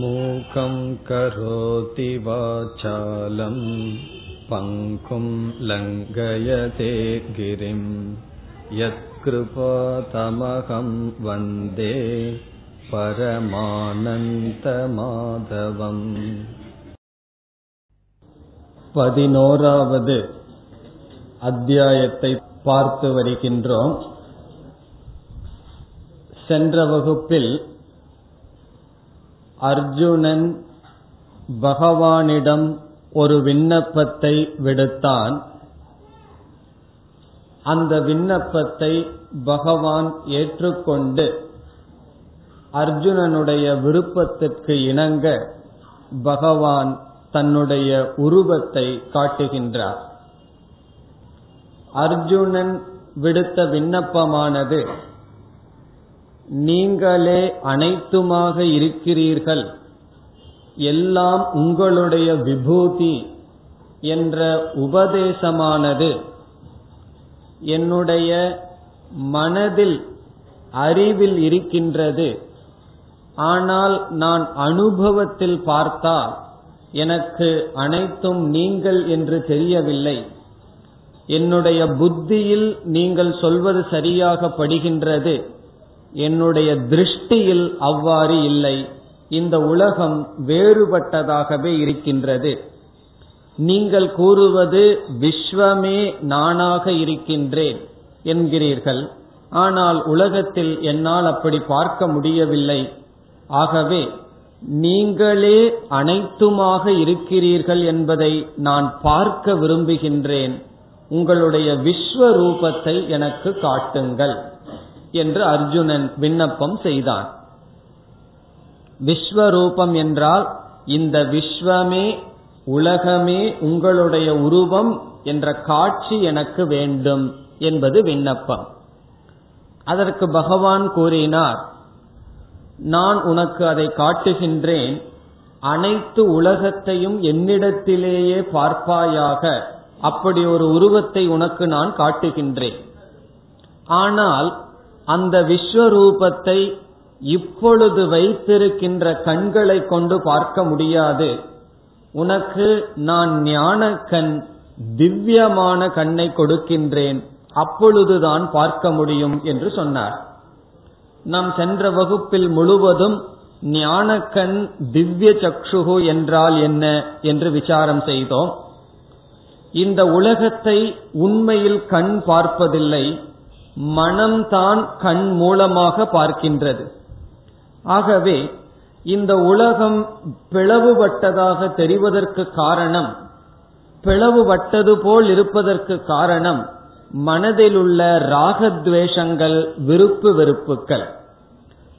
मूकं करोति वाचालं पङ्कुं लङ्घयते गिरिं यत्कृपातमहं वन्दे परमानन्तमाधवम् பதினோராவது அத்தியாயத்தை பார்த்து வருகின்றோம் சென்ற வகுப்பில் அர்ஜுனன் பகவானிடம் ஒரு விண்ணப்பத்தை விடுத்தான். அந்த விண்ணப்பத்தை பகவான் ஏற்றுக்கொண்டு அர்ஜுனனுடைய விருப்பத்திற்கு இணங்க பகவான் தன்னுடைய உருவத்தை காட்டுகின்றார். அர்ஜுனன் விடுத்த விண்ணப்பமானது நீங்களே அனைத்துமாக இருக்கிறீர்கள். எல்லாம் உங்களுடைய விபூதி என்ற உபதேசமானது. என்னுடைய மனதில் அறிவில் இருக்கின்றது. ஆனால் நான் அனுபவத்தில் பார்த்தால் எனக்கு அனைத்தும் நீங்கள் என்று தெரியவில்லை. என்னுடைய புத்தியில் நீங்கள் சொல்வது சரியாக படுகின்றது. என்னுடைய திருஷ்டியில் அவ்வாறு இல்லை. இந்த உலகம் வேறுபட்டதாகவே இருக்கின்றது. நீங்கள் கூறுவது விஸ்வமே நானாக இருக்கின்றேன் என்கிறீர்கள். ஆனால் உலகத்தில் என்னால் அப்படி பார்க்க முடியவில்லை. ஆகவே நீங்களே அனைத்துமாக இருக்கிறீர்கள் என்பதை நான் பார்க்க விரும்புகின்றேன். உங்களுடைய விஸ்வரூபத்தை எனக்கு காட்டுங்கள். என்று அர்ஜுனன் விண்ணப்பம் செய்தான். விஸ்வரூபம் என்றால் இந்த விஸ்வமே உலகமே உங்களுடைய உருவம் என்ற காட்சி எனக்கு வேண்டும் என்பது விண்ணப்பம். அதற்கு பகவான் கூறினார் நான் உனக்கு அதை காட்டுகின்றேன். அனைத்து உலகத்தையும் என்னிடத்திலேயே பார்ப்பாயாக. அப்படி ஒரு உருவத்தை உனக்கு நான் காட்டுகின்றேன். ஆனால் அந்த விஸ்வரூபத்தை இப்பொழுது வைத்திருக்கின்ற கண்களை கொண்டு பார்க்க முடியாது. உனக்கு நான் ஞான கண் திவ்யமான கண்ணை கொடுக்கின்றேன். அப்பொழுதுதான் பார்க்க முடியும் என்று சொன்னார். நாம் சென்ற வகுப்பில் முழுவதும் ஞானக்கண் திவ்ய சக்ஷுகு என்றால் என்ன என்று விசாரம் செய்தோம். இந்த உலகத்தை உண்மையில் கண் பார்ப்பதில்லை. மனம்தான் கண் மூலமாக பார்க்கின்றது. ஆகவே இந்த உலகம் பிளவுபட்டதாக தெரிவதற்கு காரணம் பிளவுபட்டது போல் இருப்பதற்கு காரணம் மனதில் உள்ள ராகத்வேஷங்கள் விருப்பு வெறுப்புகள்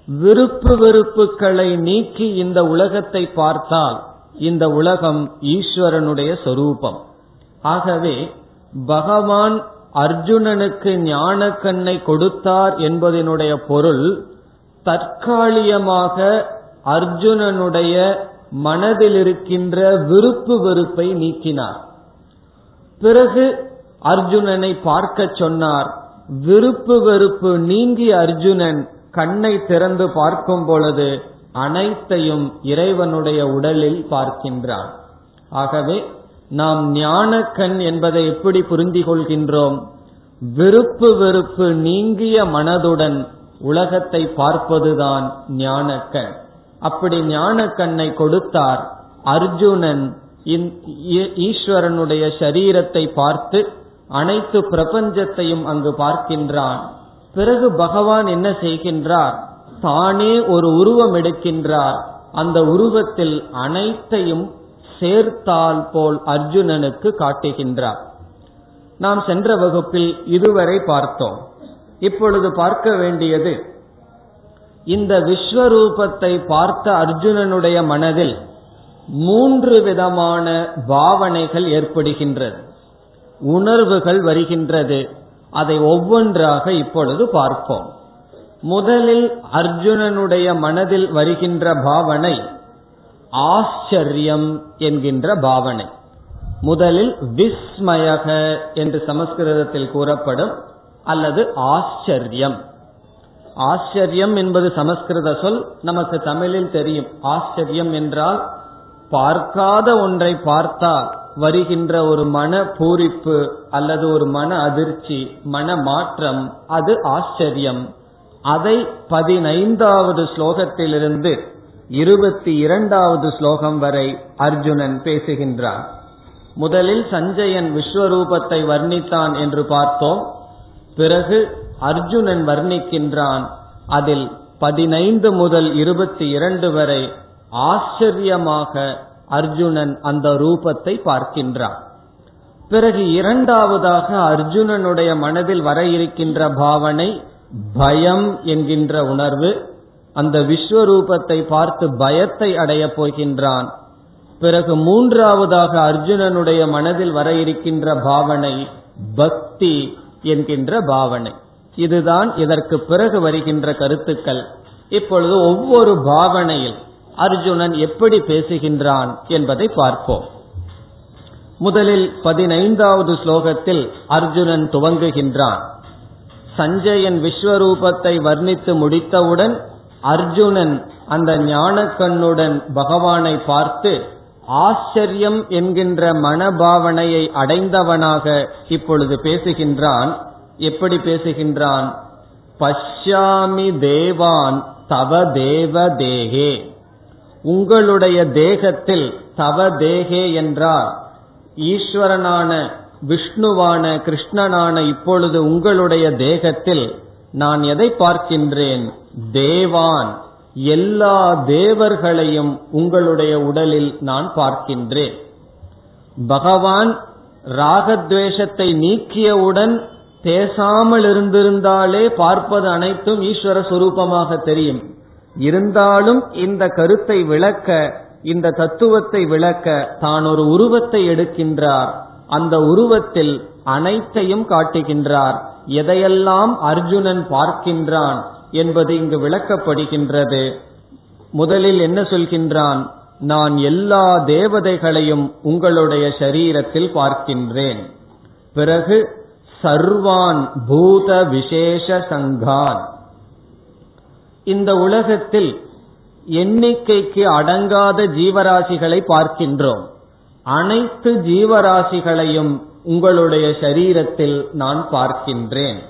விருப்பு வெறுப்புகளை நீக்கி இந்த உலகத்தை பார்த்தால் இந்த உலகம் ஈஸ்வரனுடைய சொரூபம். ஆகவே பகவான் அர்ஜுனனுக்கு ஞான கண்ணை கொடுத்தார் என்பதனுடைய பொருள் தற்காலிகமாக அர்ஜுனனுடைய மனதில் இருக்கின்ற விருப்பு வெறுப்பை நீக்கினார். பிறகு அர்ஜுனனை பார்க்க சொன்னார். விருப்பு வெறுப்பு நீங்கி அர்ஜுனன் கண்ணை திறந்து பார்க்கும் பொழுது அனைத்தையும் இறைவனுடைய உடலில் பார்க்கின்றான். ஆகவே நாம் ஞான கண் என்பதை எப்படி புரிந்து கொள்கின்றோம் விருப்பு வெறுப்பு நீங்கிய மனதுடன் உலகத்தை பார்ப்பதுதான் ஞானக்கண். அப்படி ஞான கண்ணை கொடுத்தார் அர்ஜுனன் ஈஸ்வரனுடைய சரீரத்தை பார்த்து அனைத்து பிரபஞ்சத்தையும் அங்கு பார்க்கின்றான். பிறகு பகவான் என்ன செய்கின்றார்? தானே ஒரு உருவம் எடுக்கின்றார். அந்த உருவத்தில் அனைத்தையும் சேர்த்தால் போல் அர்ஜுனனுக்கு காட்டுகின்றார். நாம் சென்ற வகுப்பில் இதுவரை பார்த்தோம். இப்பொழுது பார்க்க வேண்டியது இந்த விஸ்வரூபத்தை பார்த்த அர்ஜுனனுடைய மனதில் மூன்று விதமான பாவனைகள் ஏற்படுகின்றது. உணர்வுகள் வருகின்றது. அதை ஒவ்வொன்றாக இப்பொழுது பார்ப்போம். முதலில் அர்ஜுனனுடைய மனதில் வருகின்ற பாவனை ஆச்சரியம் என்கின்ற பாவனை. முதலில் விஸ்மயக என்று சமஸ்கிருதத்தில் கூறப்படும் அல்லது ஆச்சரியம். ஆச்சரியம் என்பது சமஸ்கிருத சொல் நமக்கு தமிழில் தெரியும். ஆச்சரியம் என்றால் பார்க்காத ஒன்றை பார்த்தால் வருகின்ற ஒரு மன பூரிப்பு அல்லது ஒரு மன அதிர்ச்சி மன மாற்றம் அது ஆச்சரியம். அதை பதினைந்தாவது ஸ்லோகத்திலிருந்து இருபத்தி இரண்டாவது ஸ்லோகம் வரை அர்ஜுனன் பேசுகின்றான். முதலில் சஞ்சயன் விஸ்வரூபத்தை வர்ணித்தான் என்று பார்த்தோம். பிறகு அர்ஜுனன் வர்ணிக்கின்றான் அதில் பதினைந்து முதல் இருபத்தி இரண்டு வரை ஆச்சரியமாக அர்ஜுனன் அந்த ரூபத்தை பார்க்கின்றான். பிறகு இரண்டாவதாக அர்ஜுனனுடைய மனதில் வர இருக்கின்ற பாவனை பயம் என்கின்ற உணர்வு அந்த விஸ்வரூபத்தை பார்த்து பயத்தை அடையப் போகின்றான். பிறகு மூன்றாவதாக அர்ஜுனனுடைய மனதில் வர இருக்கின்ற பாவனை பக்தி என்கின்ற பாவனை. இதுதான் இதற்கு பிறகு வருகின்ற கருத்துக்கள். இப்பொழுது ஒவ்வொரு பாவனையில் அர்ஜுனன் எப்படி பேசுகின்றான் என்பதை பார்ப்போம். முதலில் பதினைந்தாவது ஸ்லோகத்தில் அர்ஜுனன் துவங்குகின்றான். சஞ்சயன் விஸ்வரூபத்தை வர்ணித்து முடித்தவுடன் அர்ஜுனன் அந்த ஞானக்கண்ணுடன் பகவானை பார்த்து ஆச்சரியம் என்கின்ற மனபாவனையை அடைந்தவனாக இப்பொழுது பேசுகின்றான். எப்படி பேசுகின்றான்? பஷ்யாமி தேவான் தவ தேவ தேகே. உங்களுடைய தேகத்தில் தவ தேகே என்றால் ஈஸ்வரனான விஷ்ணுவான கிருஷ்ணனான இப்பொழுது உங்களுடைய தேகத்தில் நான் எதை பார்க்கின்றேன்? தேவான். எல்லா தேவர்களையும் உங்களுடைய உடலில் நான் பார்க்கின்றேன். பகவான் ராகத்வேஷத்தை நீக்கியவுடன் பேசாமல் இருந்திருந்தாலே பார்ப்பது அனைத்தும் ஈஸ்வர சுரூபமாக தெரியும். இருந்தாலும் இந்த கருத்தை விளக்க இந்த தத்துவத்தை விளக்க தான் ஒரு உருவத்தை எடுக்கின்றார். அந்த உருவத்தில் அனைத்தையும் காட்டுகின்றார். எதையெல்லாம் அர்ஜுனன் பார்க்கின்றான் என்பது இங்கு விளக்கப்படுகின்றது. முதலில் என்ன சொல்கின்றான்? நான் எல்லா தேவதைகளையும் உங்களுடைய சரீரத்தில் பார்க்கின்றேன். பிறகு சர்வான் பூத விசேஷ சங்கான். இந்த உலகத்தில் எண்ணிக்கைக்கு அடங்காத ஜீவராசிகளை பார்க்கின்றோம். அனைத்து ஜீவராசிகளையும் உங்களுடைய சரீரத்தில் நான் பார்க்கின்றேன்.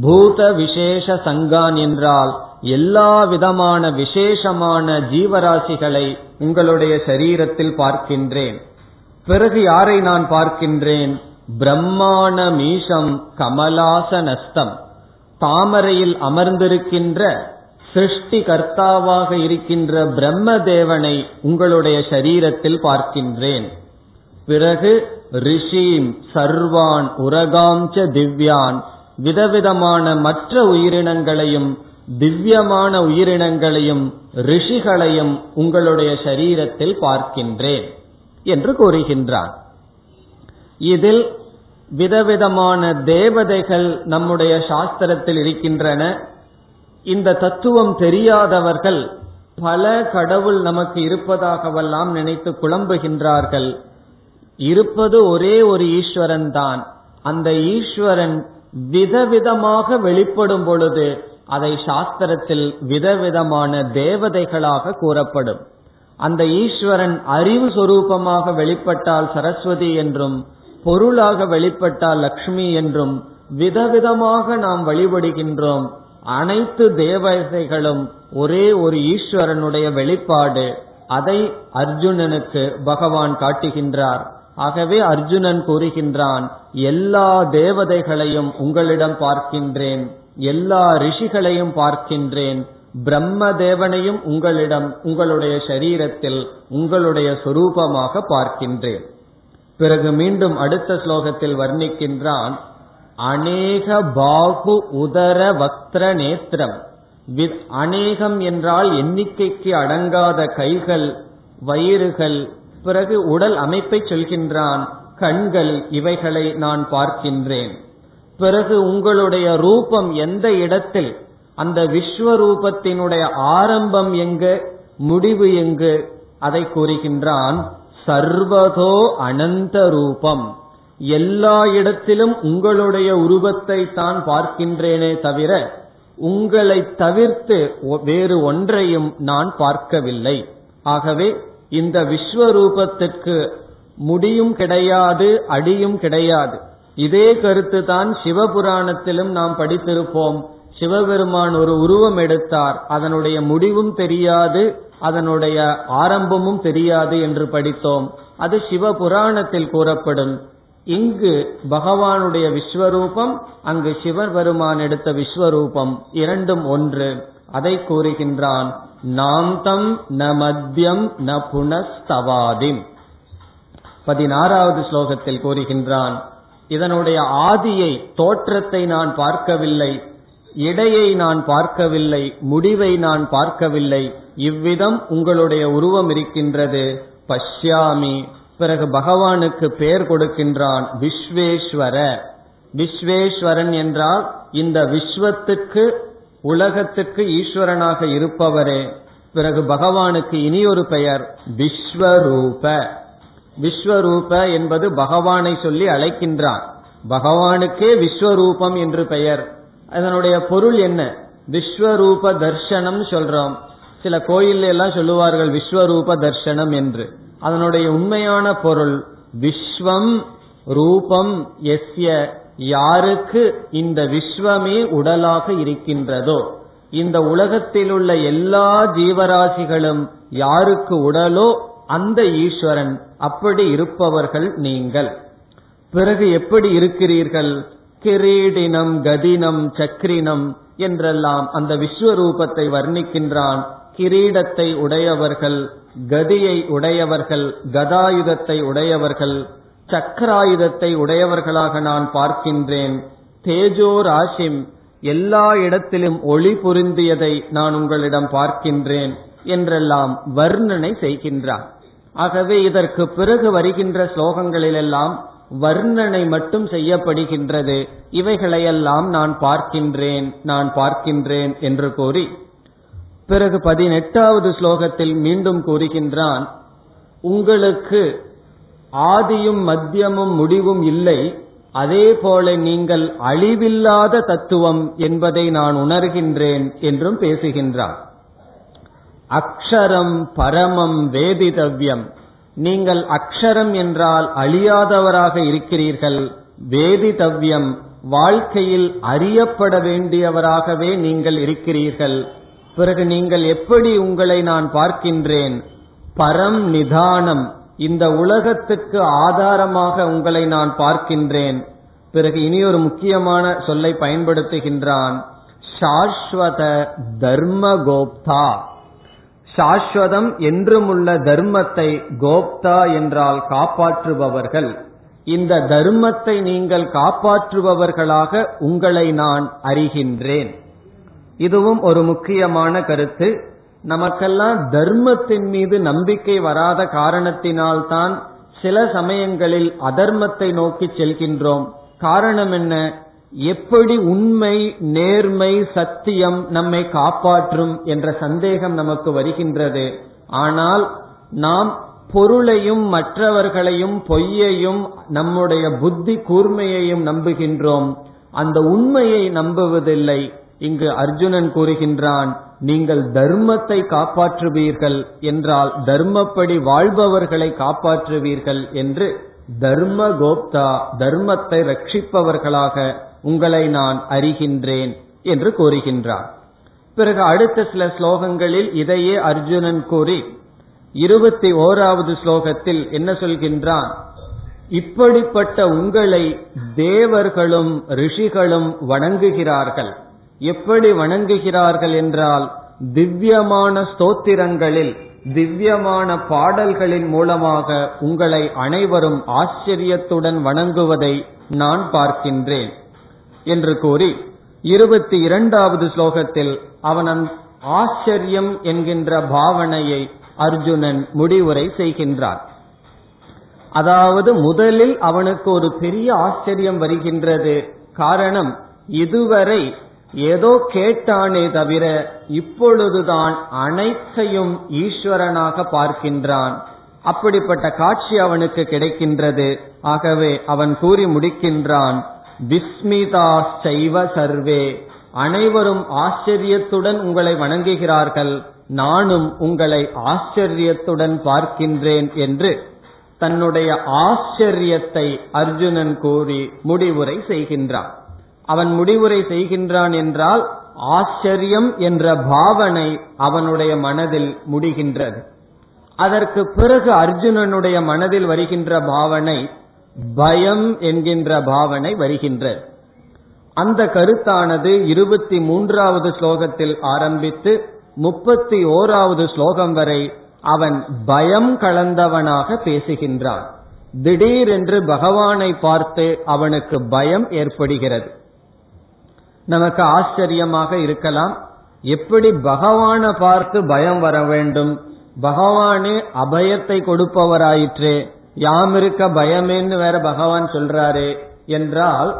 பூத விசேஷ சங்கான் என்றால் எல்லா விதமான விசேஷமான ஜீவராசிகளை உங்களுடைய சரீரத்தில் பார்க்கின்றேன். பிறகு யாரை நான் பார்க்கின்றேன்? பிரம்மாண மீஷம் கமலாசனஸ்தம். தாமரையில் அமர்ந்திருக்கின்ற சிருஷ்டி கர்த்தாவாக இருக்கின்ற பிரம்ம தேவனை உங்களுடைய சரீரத்தில் பார்க்கின்றேன். பிறகு ரிஷீம் சர்வான் உரகாம்ச திவ்யான் விதவிதமான மற்ற உயிரினங்களையும் திவ்யமான உயிரினங்களையும் ரிஷிகளையும் உங்களுடைய சரீரத்தில் பார்க்கின்றேன் என்று கூறுகின்றான் இதில் விதவிதமான தேவதைகள் நம்முடைய சாஸ்திரத்தில் இருக்கின்றன. இந்த தத்துவம் தெரியாதவர்கள் பல கடவுள் நமக்கு இருப்பதாகவெல்லாம் நினைத்து குழம்புகின்றார்கள். இருப்பது ஒரே ஒரு ஈஸ்வரன் தான் அந்த ஈஸ்வரன் விதவிதமாக வெளிப்படும் பொழுது அதை சாஸ்திரத்தில் விதவிதமான தேவதைகளாக கூறப்படும். அந்த ஈஸ்வரன் அறிவு சொரூபமாக வெளிப்பட்டால் சரஸ்வதி என்றும் பொருளாக வெளிப்பட்டால் லக்ஷ்மி என்றும் விதவிதமாக நாம் வழிபடுகின்றோம். அனைத்து தேவதைகளும் ஒரே ஒரு ஈஸ்வரனுடைய வெளிப்பாடு அதை அர்ஜுனனுக்கு பகவான் காட்டுகின்றார். ஆகவே அர்ஜுனன் கூறுகின்றான் எல்லா தேவதைகளையும் உங்களிடம் பார்க்கின்றேன் எல்லா ரிஷிகளையும் பார்க்கின்றேன் பிரம்ம தேவனையும் உங்களிடம் உங்களுடைய சரீரத்தில் உங்களுடைய சொரூபமாக பார்க்கின்றேன். பிறகு மீண்டும் அடுத்த ஸ்லோகத்தில் வர்ணிக்கின்றான் அநேக பாகு உதர வக்திர நேத்திரம் அநேகம் என்றால் எண்ணிக்கைக்கு அடங்காத கைகள் வயிறுகள் பிறகு உடல் அமைப்பை சொல்கின்றான் கண்கள் இவைகளை நான் பார்க்கின்றேன். பிறகு உங்களுடைய ரூபம் எந்த இடத்தில்? அந்த விஸ்வரூபத்தினுடைய ஆரம்பம் எங்கு? முடிவு எங்கு? அதை கூறுகின்றான் சர்வதோ அனந்த ரூபம். எல்லா இடத்திலும் உங்களுடைய உருவத்தை தான் பார்க்கின்றேனே தவிர உங்களை தவிர்த்து வேறு ஒன்றையும் நான் பார்க்கவில்லை. ஆகவே இந்த விஸ்வரூபத்திற்கு முடியும் கிடையாது அடியும் கிடையாது. இதே கருத்து தான் சிவபுராணத்திலும் நாம் படித்திருப்போம். சிவபெருமான் ஒரு உருவம் எடுத்தார். அதனுடைய முடிவும் தெரியாது அதனுடைய ஆரம்பமும் தெரியாது என்று படித்தோம். அது சிவபுராணத்தில் கூறப்படும். இங்கு பகவானுடைய விஸ்வரூபம் அங்கு சிவபெருமான் எடுத்த விஸ்வரூபம் இரண்டும் ஒன்று. அதை கூறுகின்றான் நாந்தம் ந மத்தியம் ந புனஸ்தவாதிம். பதினாறாவது ஸ்லோகத்தில் கூறுகின்றான் இதனுடைய ஆதியை தோற்றத்தை நான் பார்க்கவில்லை இடையை நான் பார்க்கவில்லை முடிவை நான் பார்க்கவில்லை இவ்விதம் உங்களுடைய உருவம் இருக்கின்றது. பஷ்யாமி. பிறகு பகவானுக்கு பெயர் கொடுக்கின்றான் விஸ்வேஸ்வர. விஸ்வேஸ்வரன் என்றால் இந்த விஸ்வத்துக்கு உலகத்துக்கு ஈஸ்வரனாக இருப்பவரே. பிறகு பகவானுக்கு இனி ஒரு பெயர் விஸ்வரூப. விஸ்வரூப என்பது பகவானை சொல்லி அழைக்கின்றார். பகவானுக்கே விஸ்வரூபம் என்று பெயர். அதனுடைய பொருள் என்ன? விஸ்வரூப தர்சனம் சொல்றோம். சில கோயில் எல்லாம் சொல்லுவார்கள் விஸ்வரூப தர்சனம் என்று. அதனுடைய உண்மையான பொருள் விஸ்வம் ரூபம் எஸ்ய. யாருக்கு இந்த விஸ்வமே உடலாக இருக்கின்றதோ இந்த உலகத்தில் உள்ள எல்லா ஜீவராசிகளும் யாருக்கு உடலோ அந்த ஈஸ்வரன் அப்படி இருப்பவர்கள் நீங்கள். பிறகு எப்படி இருக்கிறீர்கள்? கிரீடினம் கதினம் சக்ரினம் என்றெல்லாம் அந்த விஸ்வரூபத்தை வர்ணிக்கின்றான். கிரீடத்தை உடையவர்கள் கதியை உடையவர்கள் கதாயுதத்தை உடையவர்கள் சக்கராயுதத்தை உடையவர்களாக நான் பார்க்கின்றேன். தேஜோ ராசிம் எல்லா இடத்திலும் ஒளி பொருந்தியதை நான் உங்களிடம் பார்க்கின்றேன் என்றெல்லாம் வர்ணனை செய்கின்றான் ஆகவே இதற்கு பிறகு வருகின்ற ஸ்லோகங்களிலெல்லாம் வர்ணனை மட்டும் செய்யப்படுகின்றது. இவைகளையெல்லாம் நான் பார்க்கின்றேன் நான் பார்க்கின்றேன் என்று கூறி பிறகு பதினெட்டாவது ஸ்லோகத்தில் மீண்டும் கூறுகின்றான் உங்களுக்கு ஆதியும் மத்தியமும் முடிவும் இல்லை. அதே போல நீங்கள் அழிவில்லாத தத்துவம் என்பதை நான் உணர்கின்றேன் என்றும் பேசுகின்றார். அக்ஷரம் பரமம் வேதிதவ்யம். நீங்கள் அக்ஷரம் என்றால் அழியாதவராக இருக்கிறீர்கள். வேதிதவ்யம் வாழ்க்கையில் அறியப்பட வேண்டியவராகவே நீங்கள் இருக்கிறீர்கள். பிறகு நீங்கள் எப்படி உங்களை நான் பார்க்கின்றேன்? பரம் நிதானம். இந்த உலகத்துக்கு ஆதாரமாக உங்களை நான் பார்க்கின்றேன். பிறகு இனி ஒரு முக்கியமான சொல்லை பயன்படுத்துகின்றான். சாஸ்வத தர்ம கோப்தா சாஸ்வதம் என்றுமுள்ள தர்மத்தை கோப்தா என்றால் காப்பாற்றுபவர்கள். இந்த தர்மத்தை நீங்கள் காப்பாற்றுபவர்களாக உங்களை நான் அறிகின்றேன். இதுவும் ஒரு முக்கியமான கருத்து. நமக்கெல்லாம் தர்மத்தின் மீது நம்பிக்கை வராத காரணத்தினால்தான் சில சமயங்களில் அதர்மத்தை நோக்கி செல்கின்றோம். காரணம் என்ன? எப்படி உண்மை நேர்மை சத்தியம் நம்மை காப்பாற்றும் என்ற சந்தேகம் நமக்கு வருகின்றது. ஆனால் நாம் பொருளையும் மற்றவர்களையும் பொய்யையும் நம்முடைய புத்தி கூர்மையையும் நம்புகின்றோம். அந்த உண்மையை நம்புவதில்லை. இங்கு அர்ஜுனன் கூறுகின்றான் நீங்கள் தர்மத்தை காப்பாற்றுவீர்கள் என்றால் தர்மப்படி வாழ்பவர்களை காப்பாற்றுவீர்கள் என்று தர்ம கோப்தா தர்மத்தை ரட்சிப்பவர்களாக உங்களை நான் அறிகின்றேன் என்று கூறுகின்றார். பிறகு அடுத்த சில ஸ்லோகங்களில் இதையே அர்ஜுனன் கூறி இருபத்தி ஓராவது ஸ்லோகத்தில் என்ன சொல்கின்றான்? இப்படிப்பட்ட உங்களை தேவர்களும் ரிஷிகளும் வணங்குகிறார்கள். எப்படி வணங்குகிறார்கள் என்றால் திவ்யமான ஸ்தோத்திரங்களில் திவ்யமான பாடல்களின் மூலமாக உங்களை அனைவரும் ஆச்சரியத்துடன் வணங்குவதை நான் பார்க்கின்றேன் என்று கூறி இருபத்தி இரண்டாவது ஸ்லோகத்தில் அவன் ஆச்சரியம் என்கின்ற பாவனையை அர்ஜுனன் முடிவுரை செய்கின்றான். அதாவது முதலில் அவனுக்கு ஒரு பெரிய ஆச்சரியம் வருகின்றது. காரணம் இதுவரை ஏதோ கேட்டானே தவிர இப்பொழுதுதான் அனைத்தையும் ஈஸ்வரனாக பார்க்கின்றான். அப்படிப்பட்ட காட்சி அவனுக்கு கிடைக்கின்றது. ஆகவே அவன் கூறி முடிக்கின்றான் விஸ்மிதா செய்வ சர்வே. அனைவரும் ஆச்சரியத்துடன் உங்களை வணங்குகிறார்கள். நானும் உங்களை ஆச்சரியத்துடன் பார்க்கின்றேன் என்று தன்னுடைய ஆச்சரியத்தை அர்ஜுனன் கூறி முடிவுரை செய்கின்றான். அவன் முடிவுரை செய்கின்றான் என்றால் ஆச்சரியம் என்ற பாவனை அவனுடைய மனதில் முடிகின்றது. அதற்கு பிறகு அர்ஜுனனுடைய மனதில் வருகின்ற பாவனை பயம் என்கின்ற பாவனை வருகின்றது. அந்த கருத்தானது இருபத்தி மூன்றாவது ஸ்லோகத்தில் ஆரம்பித்து முப்பத்தி ஓராவது ஸ்லோகம் வரை அவன் பயம் கலந்தவனாக பேசுகின்றான். திடீரென்று பகவானை பார்த்து அவனுக்கு பயம் ஏற்படுகிறது. நமக்கு ஆச்சரியமாக இருக்கலாம். எப்படி பகவானை பார்த்து பயம் வர வேண்டும்? பகவானே அபயத்தை கொடுப்பவராயிற்றே. யாம் இருக்க பயமேன்னு வேற பகவான் சொல்றாரே என்றால்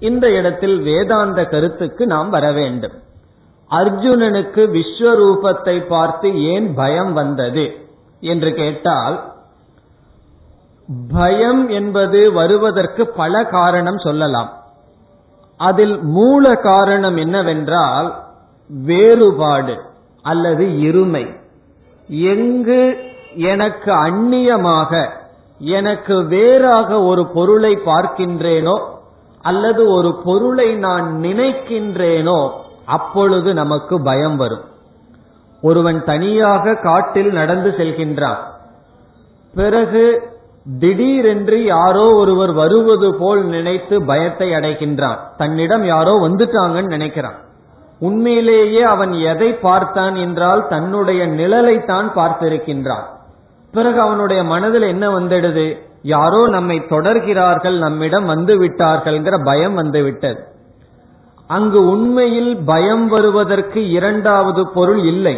இந்த இடத்தில் வேதாந்த கருத்துக்கு நாம் வர வேண்டும். அர்ஜுனனுக்கு விஸ்வரூபத்தை பார்த்து ஏன் பயம் வந்தது என்று கேட்டால் பயம் என்பது வருவதற்கு பல காரணம் சொல்லலாம். அதில் மூல காரணம் என்னவென்றால் வேறுபாடு அல்லது இருமை. எங்கு எனக்கு அந்நியமாக எனக்கு வேறாக ஒரு பொருளை பார்க்கின்றேனோ அல்லது ஒரு பொருளை நான் நினைக்கின்றேனோ அப்பொழுது நமக்கு பயம் வரும். ஒருவன் தனியாக காட்டில் நடந்து செல்கின்றான். பிறகு திடீரென்று யாரோ ஒருவர் வருவது போல் நினைத்து பயத்தை அடைகின்றான் தன்னிடம் யாரோ வந்துட்டாங்கன்னு நினைக்கிறான். உண்மையிலேயே அவன் எதை பார்த்தான் என்றால் தன்னுடைய நிழலைத்தான் பார்த்திருக்கின்றான். பிறகு அவனுடைய மனதில் என்ன வந்துடுது? யாரோ நம்மை தொடர்கிறார்கள் நம்மிடம் வந்து விட்டார்கள்ங்கிற பயம் வந்து விட்டது அங்கு உண்மையில் பயம் வருவதற்கு இரண்டாவது பொருள் இல்லை.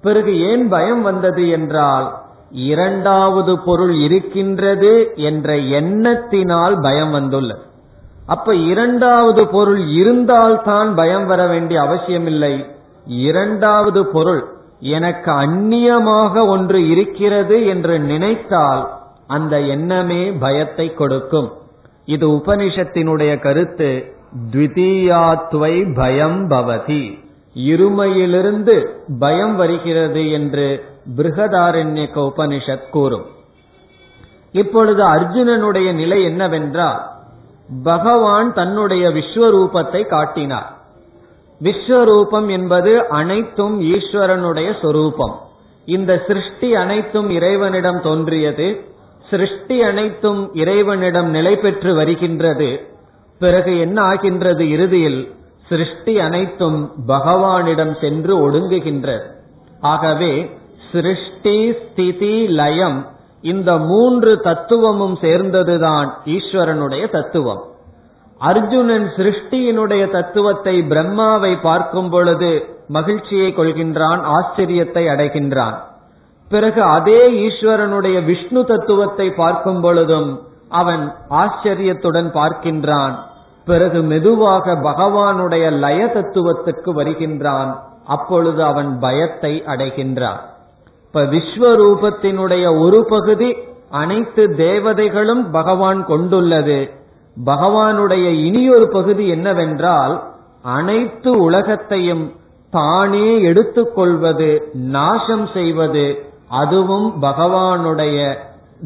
பிறகு ஏன் பயம் வந்தது என்றால் இரண்டாவது பொருள் இருக்கின்றது என்ற எண்ணத்தினால் பயம் வந்துள்ளது அப்ப இரண்டாவது பொருள் இருந்தால்தான் பயம் வர வேண்டிய அவசியமில்லை. இரண்டாவது பொருள் எனக்கு அந்நியமாக ஒன்று இருக்கிறது என்று நினைத்தால் அந்த எண்ணமே பயத்தை கொடுக்கும். இது உபனிஷத்தினுடைய கருத்து த்விதீயாத்வை பயம் பவதி. இருமையிலிருந்து பயம் வருகிறது என்று பிருகதாரண்யக்க உபனிஷத் கூறும். இப்பொழுது அர்ஜுனனுடைய நிலை என்னவென்றால் பகவான் தன்னுடைய விஸ்வரூபத்தை காட்டினார். விஸ்வரூபம் என்பது அனைத்தும் ஈஸ்வரனுடைய சொரூபம். இந்த சிருஷ்டி அனைத்தும் இறைவனிடம் தோன்றியது சிருஷ்டி அனைத்தும் இறைவனிடம் நிலை பெற்று வருகின்றது. பிறகு என்ன ஆகின்றது இறுதியில்? சிருஷ்டி அனைத்தும் பகவானிடம் சென்று ஒடுங்குகின்றது ஆகவே சிருஷ்டி ஸ்திதி லயம் இந்த மூன்று தத்துவமும் சேர்ந்ததுதான் ஈஸ்வரனுடைய தத்துவம். அர்ஜுனன் சிருஷ்டியினுடைய தத்துவத்தை பிரம்மாவை பார்க்கும் பொழுது மகிழ்ச்சியை கொள்கின்றான் ஆச்சரியத்தை அடைகின்றான். பிறகு அதே ஈஸ்வரனுடைய விஷ்ணு தத்துவத்தை பார்க்கும் பொழுதும் அவன் ஆச்சரியத்துடன் பார்க்கின்றான். பிறகு மெதுவாக பகவானுடைய லய தத்துவத்துக்கு வருகின்றான். அப்பொழுது அவன் பயத்தை அடைகின்றான். இப்ப விஸ்வரூபத்தினுடைய ஒரு பகுதி அனைத்து தேவதைகளும் பகவான் கொண்டுள்ளது. பகவானுடைய இனியொரு பகுதி என்னவென்றால் அனைத்து உலகத்தையும் தானே எடுத்துக்கொள்வது நாசம் செய்வது அதுவும் பகவானுடைய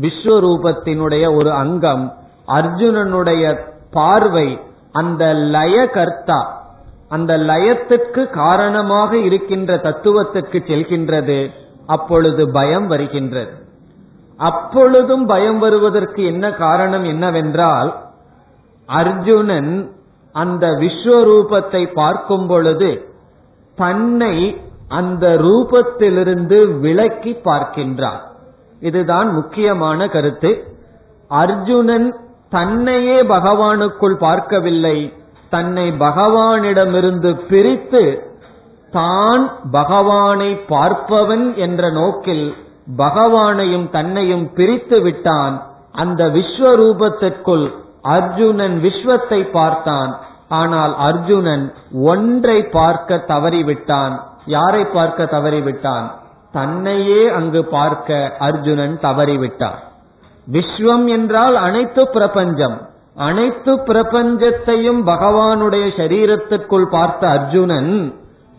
விஸ்வரூபத்தினுடைய ஒரு அங்கம். அர்ஜுனனுடைய பார்வை அந்த லய கர்த்தா அந்த லயத்துக்கு காரணமாக இருக்கின்ற தத்துவத்துக்கு செல்கின்றது அப்பொழுது பயம் வருகின்றது. அப்பொழுதும் பயம் வருவதற்கு என்ன காரணம் என்னவென்றால் அர்ஜுனன் அந்த விஸ்வரூபத்தை பார்க்கும் பொழுது தன்னை அந்த ரூபத்திலிருந்து விலக்கி பார்க்கின்றான் இதுதான் முக்கியமான கருத்து. அர்ஜுனன் தன்னையே பகவானுக்குள் பார்க்கவில்லை. தன்னை பகவானிடமிருந்து பிரித்து தான் பகவானை பார்ப்பவன் என்ற நோக்கில் பகவானையும் தன்னையும் பிரித்து விட்டான். அந்த விஸ்வரூபத்திற்குள் அர்ஜுனன் விஸ்வத்தை பார்த்தான். ஆனால் அர்ஜுனன் ஒன்றை பார்க்க தவறிவிட்டான். யாரை பார்க்க தவறிவிட்டான்? தன்னையே அங்கு பார்க்க அர்ஜுனன் தவறிவிட்டான். விஸ்வம் என்றால் அனைத்து பிரபஞ்சம். அனைத்து பிரபஞ்சத்தையும் பகவானுடைய சரீரத்திற்குள் பார்த்த அர்ஜுனன்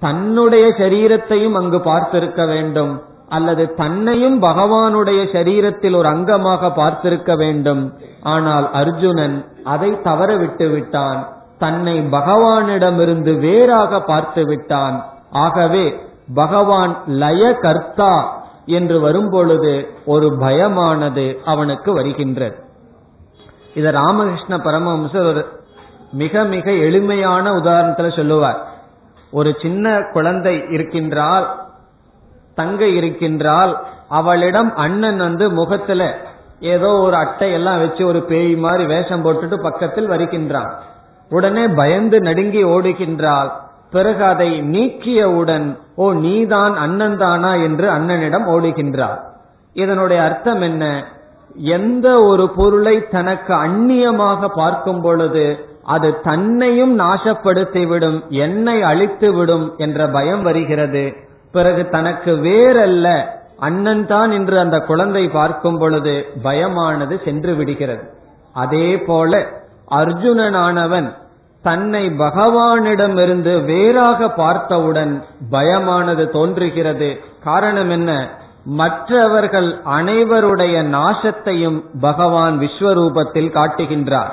தன்னுடைய சரீரத்தையும் அங்கு பார்த்திருக்க வேண்டும். அல்லது தன்னையும் பகவானுடைய சரீரத்தில் ஒரு அங்கமாக பார்த்திருக்க வேண்டும். ஆனால் அர்ஜுனன் அதை தவற விட்டு விட்டான். தன்னை பகவானிடமிருந்து வேறாக பார்த்து விட்டான். ஆகவே பகவான் லய கர்த்தா என்று வரும்பொழுது ஒரு பயமானது அவனுக்கு வருகின்றது. இத ராமகிருஷ்ண பரமஹம்சர் ஒரு மிக மிக எளிமையான உதாரணத்துல சொல்லுவார். ஒரு சின்ன குழந்தை இருக்கின்றால் தங்கை இருக்கின்றால் அவளிடம் அண்ணன் வந்து முகத்துல ஏதோ ஒரு அட்டை எல்லாம் வச்சு ஒரு பேய் மாதிரி வேஷம் போட்டுட்டு பக்கத்தில் வருகின்றான். உடனே பயந்து நடுங்கி ஓடுகின்றாள். பிறகு அதை நீக்கியவுடன் ஓ நீதான் அண்ணன் தானா என்று அண்ணனிடம் ஓடுகின்றார். இதனுடைய அர்த்தம் என்ன? எந்த ஒரு பொருளை தனக்கு அந்நியமாக பார்க்கும் பொழுது அது தன்னையும் நாசப்படுத்திவிடும் என்னை அழித்துவிடும் என்ற பயம் வருகிறது. பிறகு தனக்கு வேறல்ல அண்ணன் தான் என்று அந்த குழந்தை பார்க்கும் பொழுது பயமானது சென்று விடுகிறது. அதே போல அர்ஜுனனானவன் தன்னை பகவானிடமிருந்து வேறாக பார்த்தவுடன் பயமானது தோன்றுகிறது. காரணம் என்ன? மற்றவர்கள் அனைவருடைய நாசத்தையும் பகவான் விஸ்வரூபத்தில் காட்டுகின்றார்.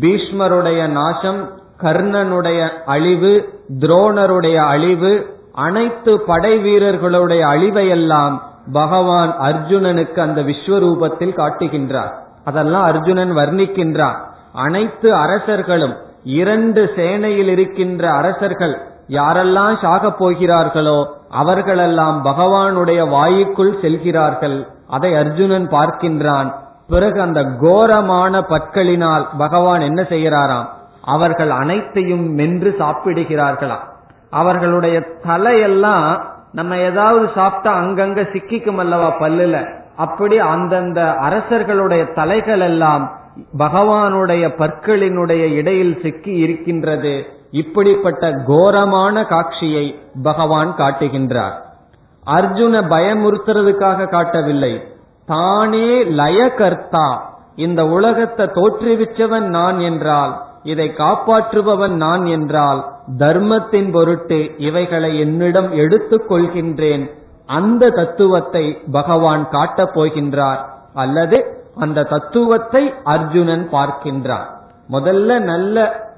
பீஷ்மருடைய நாசம் கர்ணனுடைய அழிவு துரோணருடைய அழிவு அனைத்து படை வீரர்களுடைய அழிவையெல்லாம் பகவான் அர்ஜுனனுக்கு அந்த விஸ்வரூபத்தில் காட்டுகின்றார். அதெல்லாம் அர்ஜுனன் வர்ணிக்கின்றான். அனைத்து அரசர்களும் இரண்டு சேனையில் இருக்கின்ற அரசர்கள் யாரெல்லாம் சாகப் போகிறார்களோ அவர்களெல்லாம் பகவானுடைய வாயுக்குள் செல்கிறார்கள். அதை அர்ஜுனன் பார்க்கின்றான். பிறகு அந்த கோரமான பற்களினால் பகவான் என்ன செய்கிறாராம்? அவர்கள் அனைத்தையும் மென்று சாப்பிடுகிறார்களாம். அவர்களுடைய தலையெல்லாம் நம்ம ஏதாவது சாப்பிட்டா அங்கங்க சிக்கிக்கும் அல்லவா பல்லுல? அப்படி அந்தந்த அரசர்களுடைய தலைகள் எல்லாம் பகவானுடைய பற்களினுடைய இடையில் சிக்கி இருக்கின்றது இப்படிப்பட்ட கோரமான காட்சியை பகவான் காட்டுகின்றார். அர்ஜுன பயமுறுத்துறதுக்காக காட்டவில்லை. தானே லயகர்த்தா. இந்த உலகத்தை தோற்றுவிச்சவன் நான் என்றால் இதை காப்பாற்றுபவன் நான் என்றால் தர்மத்தின் பொருட்டு இவைகளை என்னிடம் எடுத்துக் கொள்கின்றேன். அந்த தத்துவத்தை பகவான் காட்டப் போகின்றார். அல்லது அந்த தத்துவத்தை அர்ஜுனன் பார்க்கின்றான். முதல்ல நல்ல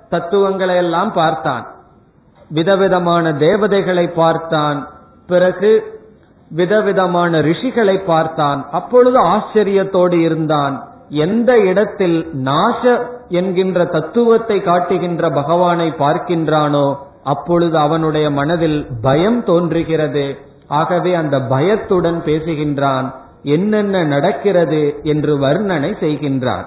தத்துவங்களை எல்லாம் பார்த்தான். விதவிதமான தேவதைகளை பார்த்தான். பிறகு விதவிதமான ரிஷிகளை பார்த்தான். அப்பொழுது ஆச்சரியத்தோடு இருந்தான். எந்த இடத்தில் நாச என்கின்ற தத்துவத்தை காட்டுகின்ற பகவானை பார்க்கின்றானோ அப்பொழுது அவனுடைய மனதில் பயம் தோன்றுகிறது. ஆகவே அந்த பயத்துடன் பேசுகின்றான். என்னென்ன நடக்கிறது என்று வர்ணனை செய்கின்றான்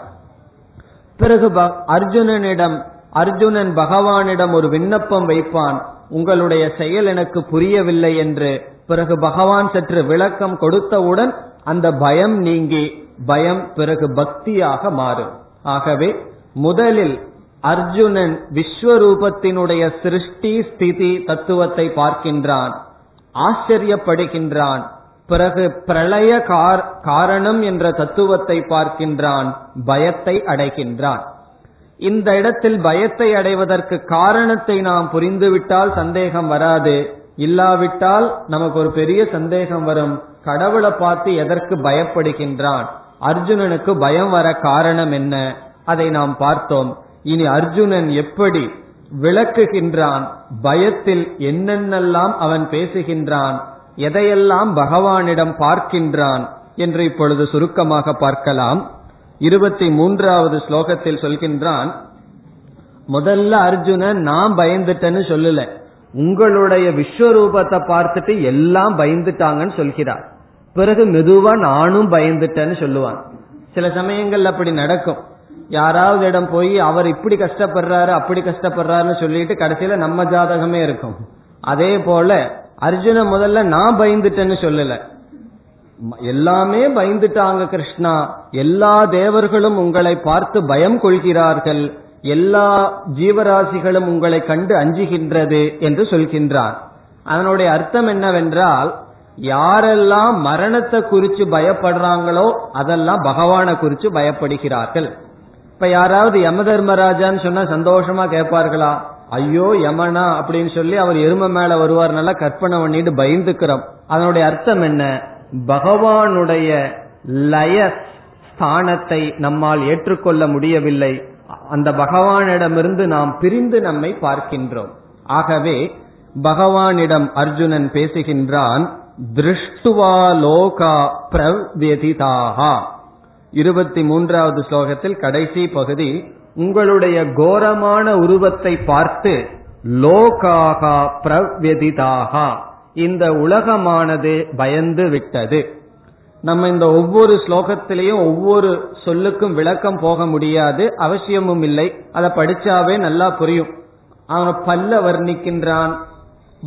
பிறகு அர்ஜுனனிடம் அர்ஜுனன் பகவானிடம் ஒரு விண்ணப்பம் வைப்பான். உங்களுடைய செயல் எனக்கு புரியவில்லை என்று. பிறகு பகவான் சற்று விளக்கம் கொடுத்தவுடன் அந்த பயம் நீங்கி பயம் பிறகு பக்தியாக மாறும். ஆகவே முதலில் அர்ஜுனன் விஸ்வரூபத்தினுடைய சிருஷ்டி ஸ்திதி தத்துவத்தை பார்க்கின்றான். ஆச்சரியப்படுகின்றான். பிறகு பிரளய காரணம் என்ற தத்துவத்தை பார்க்கின்றான் பயத்தை அடைகின்றான். இந்த இடத்தில் பயத்தை அடைவதற்கு காரணத்தை நாம் புரிந்துவிட்டால் சந்தேகம் வராது. இல்லாவிட்டால் நமக்கு ஒரு பெரிய சந்தேகம் வரும். கடவுளை பார்த்து எதற்கு பயப்படுகின்றான்? அர்ஜுனனுக்கு பயம் வர காரணம் என்ன? அதை நாம் பார்த்தோம். இனி அர்ஜுனன் எப்படி விளக்குகின்றான்? பயத்தில் என்னென்னெல்லாம் அவன் பேசுகின்றான்? எதையெல்லாம் பகவானிடம் பார்க்கின்றான் என்று இப்பொழுது சுருக்கமாக பார்க்கலாம். இருபத்தி மூன்றாவது ஸ்லோகத்தில் சொல்கின்றான் முதல்ல அர்ஜுனன் நான் பயந்துட்டேன்னு சொல்லல. உங்களுடைய விஸ்வரூபத்தை பார்த்துட்டு எல்லாம் பயந்துட்டாங்கன்னு சொல்கிறார். பிறகு மெதுவா நானும் பயந்துட்டேன்னு சொல்லுவான். சில சமயங்கள்ல அப்படி நடக்கும். யாராவது இடம் போய் அவர் இப்படி கஷ்டப்படுறாரு அப்படி கஷ்டப்படுறாருன்னு சொல்லிட்டு கடைசியில நம்ம ஜாதகமே இருக்கும். அதே போல அர்ஜுன முதல்ல நான் பயந்துட்டேன்னு சொல்லல. எல்லாமே பயந்துட்டாங்க கிருஷ்ணா. எல்லா தேவர்களும் உங்களை பார்த்து பயம் கொள்கிறார்கள். எல்லா ஜீவராசிகளும் உங்களை கண்டு அஞ்சுகின்றது என்று சொல்கின்றான். அதனுடைய அர்த்தம் என்னவென்றால் யாரெல்லாம் மரணத்தை குறித்து பயப்படுறாங்களோ அதெல்லாம் பகவானை குறித்து பயப்படுகிறார்கள். இப்ப யாராவது யம தர்மராஜான்னு சொன்னா சந்தோஷமா கேட்பார்களா? ஐயோ யமனா அப்படின்னு சொல்லி அவர் எரும மேல வருவார் நல்லா கற்பனை பண்ணிட்டு பயந்துக்கிறோம். அதனுடைய அர்த்தம் என்ன? பகவானுடைய லய ஸ்தானத்தை நம்மால் ஏற்றுக்கொள்ள முடியவில்லை. அந்த பகவானிடமிருந்து நாம் பிரிந்து நம்மை பார்க்கின்றோம். ஆகவே பகவானிடம் அர்ஜுனன் பேசுகின்றான் திருஷ்டுவா லோகா பிரவ்யதிதாகா இருபத்தி மூன்றாவது ஸ்லோகத்தில் கடைசி பகுதி உங்களுடைய கோரமான உருவத்தை பார்த்து லோகாகா பிரவ்யதிதாகா இந்த உலகமானது பயந்து விட்டது. நம்ம இந்த ஒவ்வொரு ஸ்லோகத்திலையும் ஒவ்வொரு சொல்லுக்கும் விளக்கம் போக முடியாது அவசியமும் இல்லை. அதை படிச்சாவே நல்லா புரியும். அவன் பல்ல வர்ணிக்கின்றான்.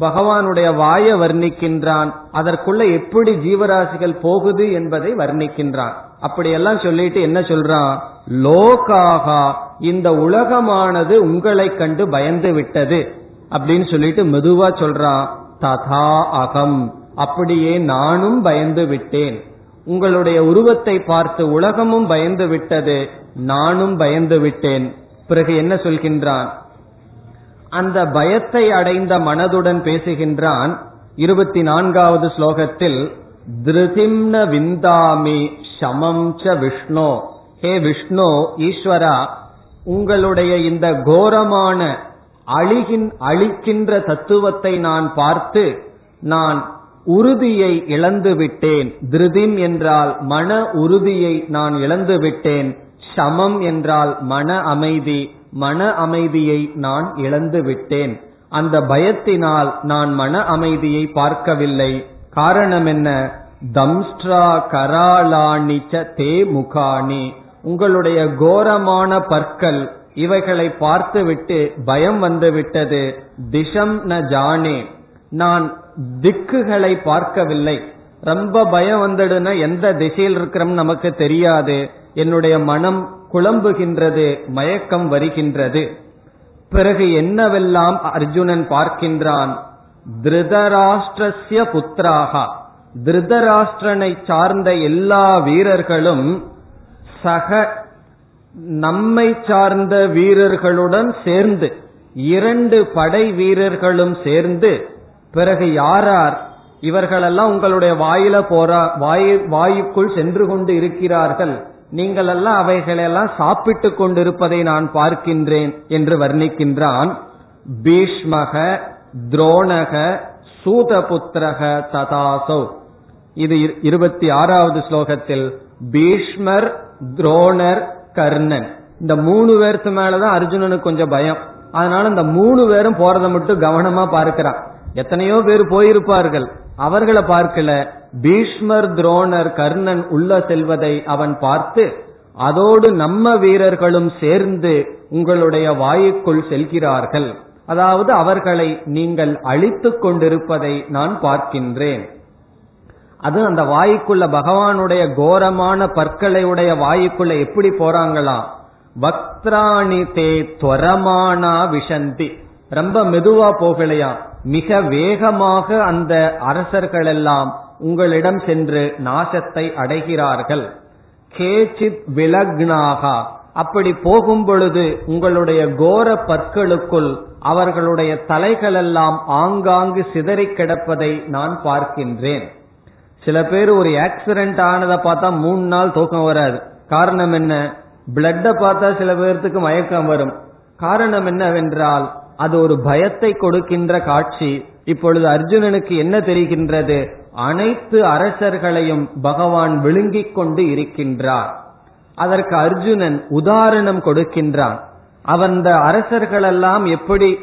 பகவானுடைய வாய வர்ணிக்கின்றான். அதற்குள்ள எப்படி ஜீவராசிகள் போகுது என்பதை வர்ணிக்கின்றான். அப்படியெல்லாம் சொல்லிட்டு என்ன சொல்றான்? லோகாகா இந்த உலகமானது உங்களை கண்டு பயந்து விட்டது. அப்படின்னு சொல்லிட்டு மெதுவா சொல்றான். ததா அகம் அப்படியே நானும் பயந்து விட்டேன். உங்களுடைய உருவத்தை பார்த்து உலகமும் பயந்து விட்டது நானும் பயந்து விட்டேன். பிறகு என்ன சொல்கின்றான்? அந்த பயத்தை அடைந்த மனதுடன் பேசுகின்றான் இருபத்தி நான்காவது ஸ்லோகத்தில் திருதிம்ன விந்தாமி சமம் ச விஷ்ணு. ஹே விஷ்ணு ஈஸ்வரா உங்களுடைய இந்த கோரமான அழிகின் அழிக்கின்ற தத்துவத்தை நான் பார்த்து நான் உறுதியை இழந்து விட்டேன். திருதிம் என்றால் மன உறுதியை நான் இழந்து விட்டேன். சமம் என்றால் மன அமைதி. மன அமைதியை நான் இழந்து விட்டேன். அந்த பயத்தினால் நான் மன அமைதியை பார்க்கவில்லை. காரணம் என்ன? தம்ஸ்ட்ரா கராளாணிச்ச தே முகாணி. உங்களுடைய கோரமான பற்கள் இவைகளை பார்த்துவிட்டு பயம் வந்துவிட்டது. திஷம் திசம் ந ஜானே. நான் திக்குகளை பார்க்கவில்லை. ரொம்ப பயம் வந்துடுனா எந்த திசையில் இருக்கிறோம் நமக்கு தெரியாது. என்னுடைய மனம் குழம்புகின்றது மயக்கம் வருகின்றது. பிறகு என்னவெல்லாம் அர்ஜுனன் பார்க்கின்றான்? திருதராஷ்டிரஸ்ய புத்திராகா. திருதராஷ்டிரனை சார்ந்த எல்லா வீரர்களும் சக நம்மை சார்ந்த வீரர்களுடன் சேர்ந்து இரண்டு படை வீரர்களும் சேர்ந்து பிறகு யாரார்? இவர்களெல்லாம் உங்களுடைய வாயில போற வாயு வாயுக்குள் சென்று கொண்டு இருக்கிறார்கள். நீங்கள் எல்லாம் அவைகளெல்லாம் சாப்பிட்டு கொண்டிருப்பதை நான் பார்க்கின்றேன் என்று வர்ணிக்கின்றான். பீஷ்மக துரோணக சூதபுத்திரக ததாசௌ. இது இருபத்தி ஆறாவது ஸ்லோகத்தில் பீஷ்மர் துரோணர் கர்ணன். இந்த மூணு பேருக்கு மேலதான் அர்ஜுனனுக்கு கொஞ்சம் பயம். அதனால இந்த மூணு பேரும் போறதை மட்டும் கவனமா பார்க்கிறான். எத்தனையோ பேர் போயிருப்பார்கள். அவர்களை பார்க்கல. பீஷ்மர் துரோணர் கர்ணன் உள்ள செல்வதை அவன் பார்த்து அதோடு நம்ம வீரர்களும் சேர்ந்து உங்களுடைய வாயுக்குள் செல்கிறார்கள். அதாவது அவர்களை நீங்கள் அழித்துக் கொண்டிருப்பதை நான் பார்க்கின்றேன். அது அந்த வாயுக்குள்ள பகவானுடைய கோரமான பற்களை உடைய வாயுக்குள்ள எப்படி போறாங்களா? வக்திராணி தே துவரமானா விஷந்தி. ரொம்ப மெதுவா போகலையா? மிக வேகமாக அந்த அரசர்கள் எல்லாம் உங்களிடம் சென்று நாசத்தை அடைகிறார்கள். கேச்சித் விலக்னாகா. அப்படி போகும் பொழுது உங்களுடைய கோர பற்களுக்குள் அவர்களுடைய தலைகளெல்லாம் ஆங்காங்கு சிதறி கிடப்பதை நான் பார்க்கின்றேன். சில பேர் ஒரு ஆக்சிடென்ட் ஆனதை பார்த்தா மூணு நாள் தூக்கம் வராது. காரணம் என்ன? பிளட்ட பார்த்தா சில பேர்த்துக்கு மயக்கம் வரும். காரணம் என்னவென்றால் அது ஒரு பயத்தை கொடுக்கின்ற காட்சி. இப்பொழுது அர்ஜுனனுக்கு என்ன தெரிகின்றது? அனைத்து அரசர்களையும் பகவான் விழுங்கிக் கொண்டு இருக்கின்றார். அதற்கு அர்ஜுனன் உதாரணம் கொடுக்கின்றான். அவன் அந்த அரசர்களெல்லாம் எப்படி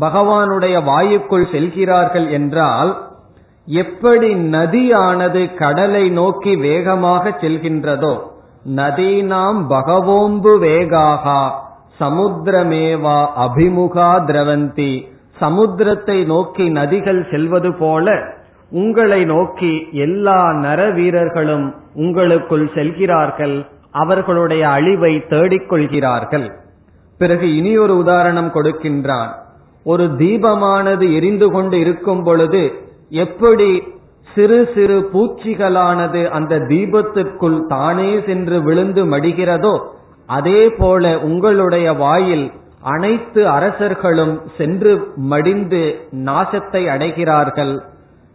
பகவானுடைய வாயுக்குள் செல்கிறார்கள் என்றால் எப்படி நதியானது கடலை நோக்கி வேகமாக செல்கின்றதோ நதி நாம் பகவோம்பு வேகாகா. சமுத்திரமேவா அபிமுகா திரவந்தி. சமுத்திரத்தை நோக்கி நதிகள் செல்வது போல உங்களை நோக்கி எல்லா நர வீரர்களும் உங்களுக்குள் செல்கிறார்கள். அவர்களுடைய அழிவை தேடிக்கொள்கிறார்கள். பிறகு இனி ஒரு உதாரணம் கொடுக்கின்றான். ஒரு தீபமானது எரிந்து கொண்டு இருக்கும் பொழுது எப்படி சிறு சிறு பூச்சிகளானது அந்த தீபத்திற்குள் தானே சென்று விழுந்து மடிகிறதோ அதே போல உங்களுடைய வாயில் அனைத்து அரசர்களும் சென்று மடிந்து நாசத்தை அடைகிறார்கள்.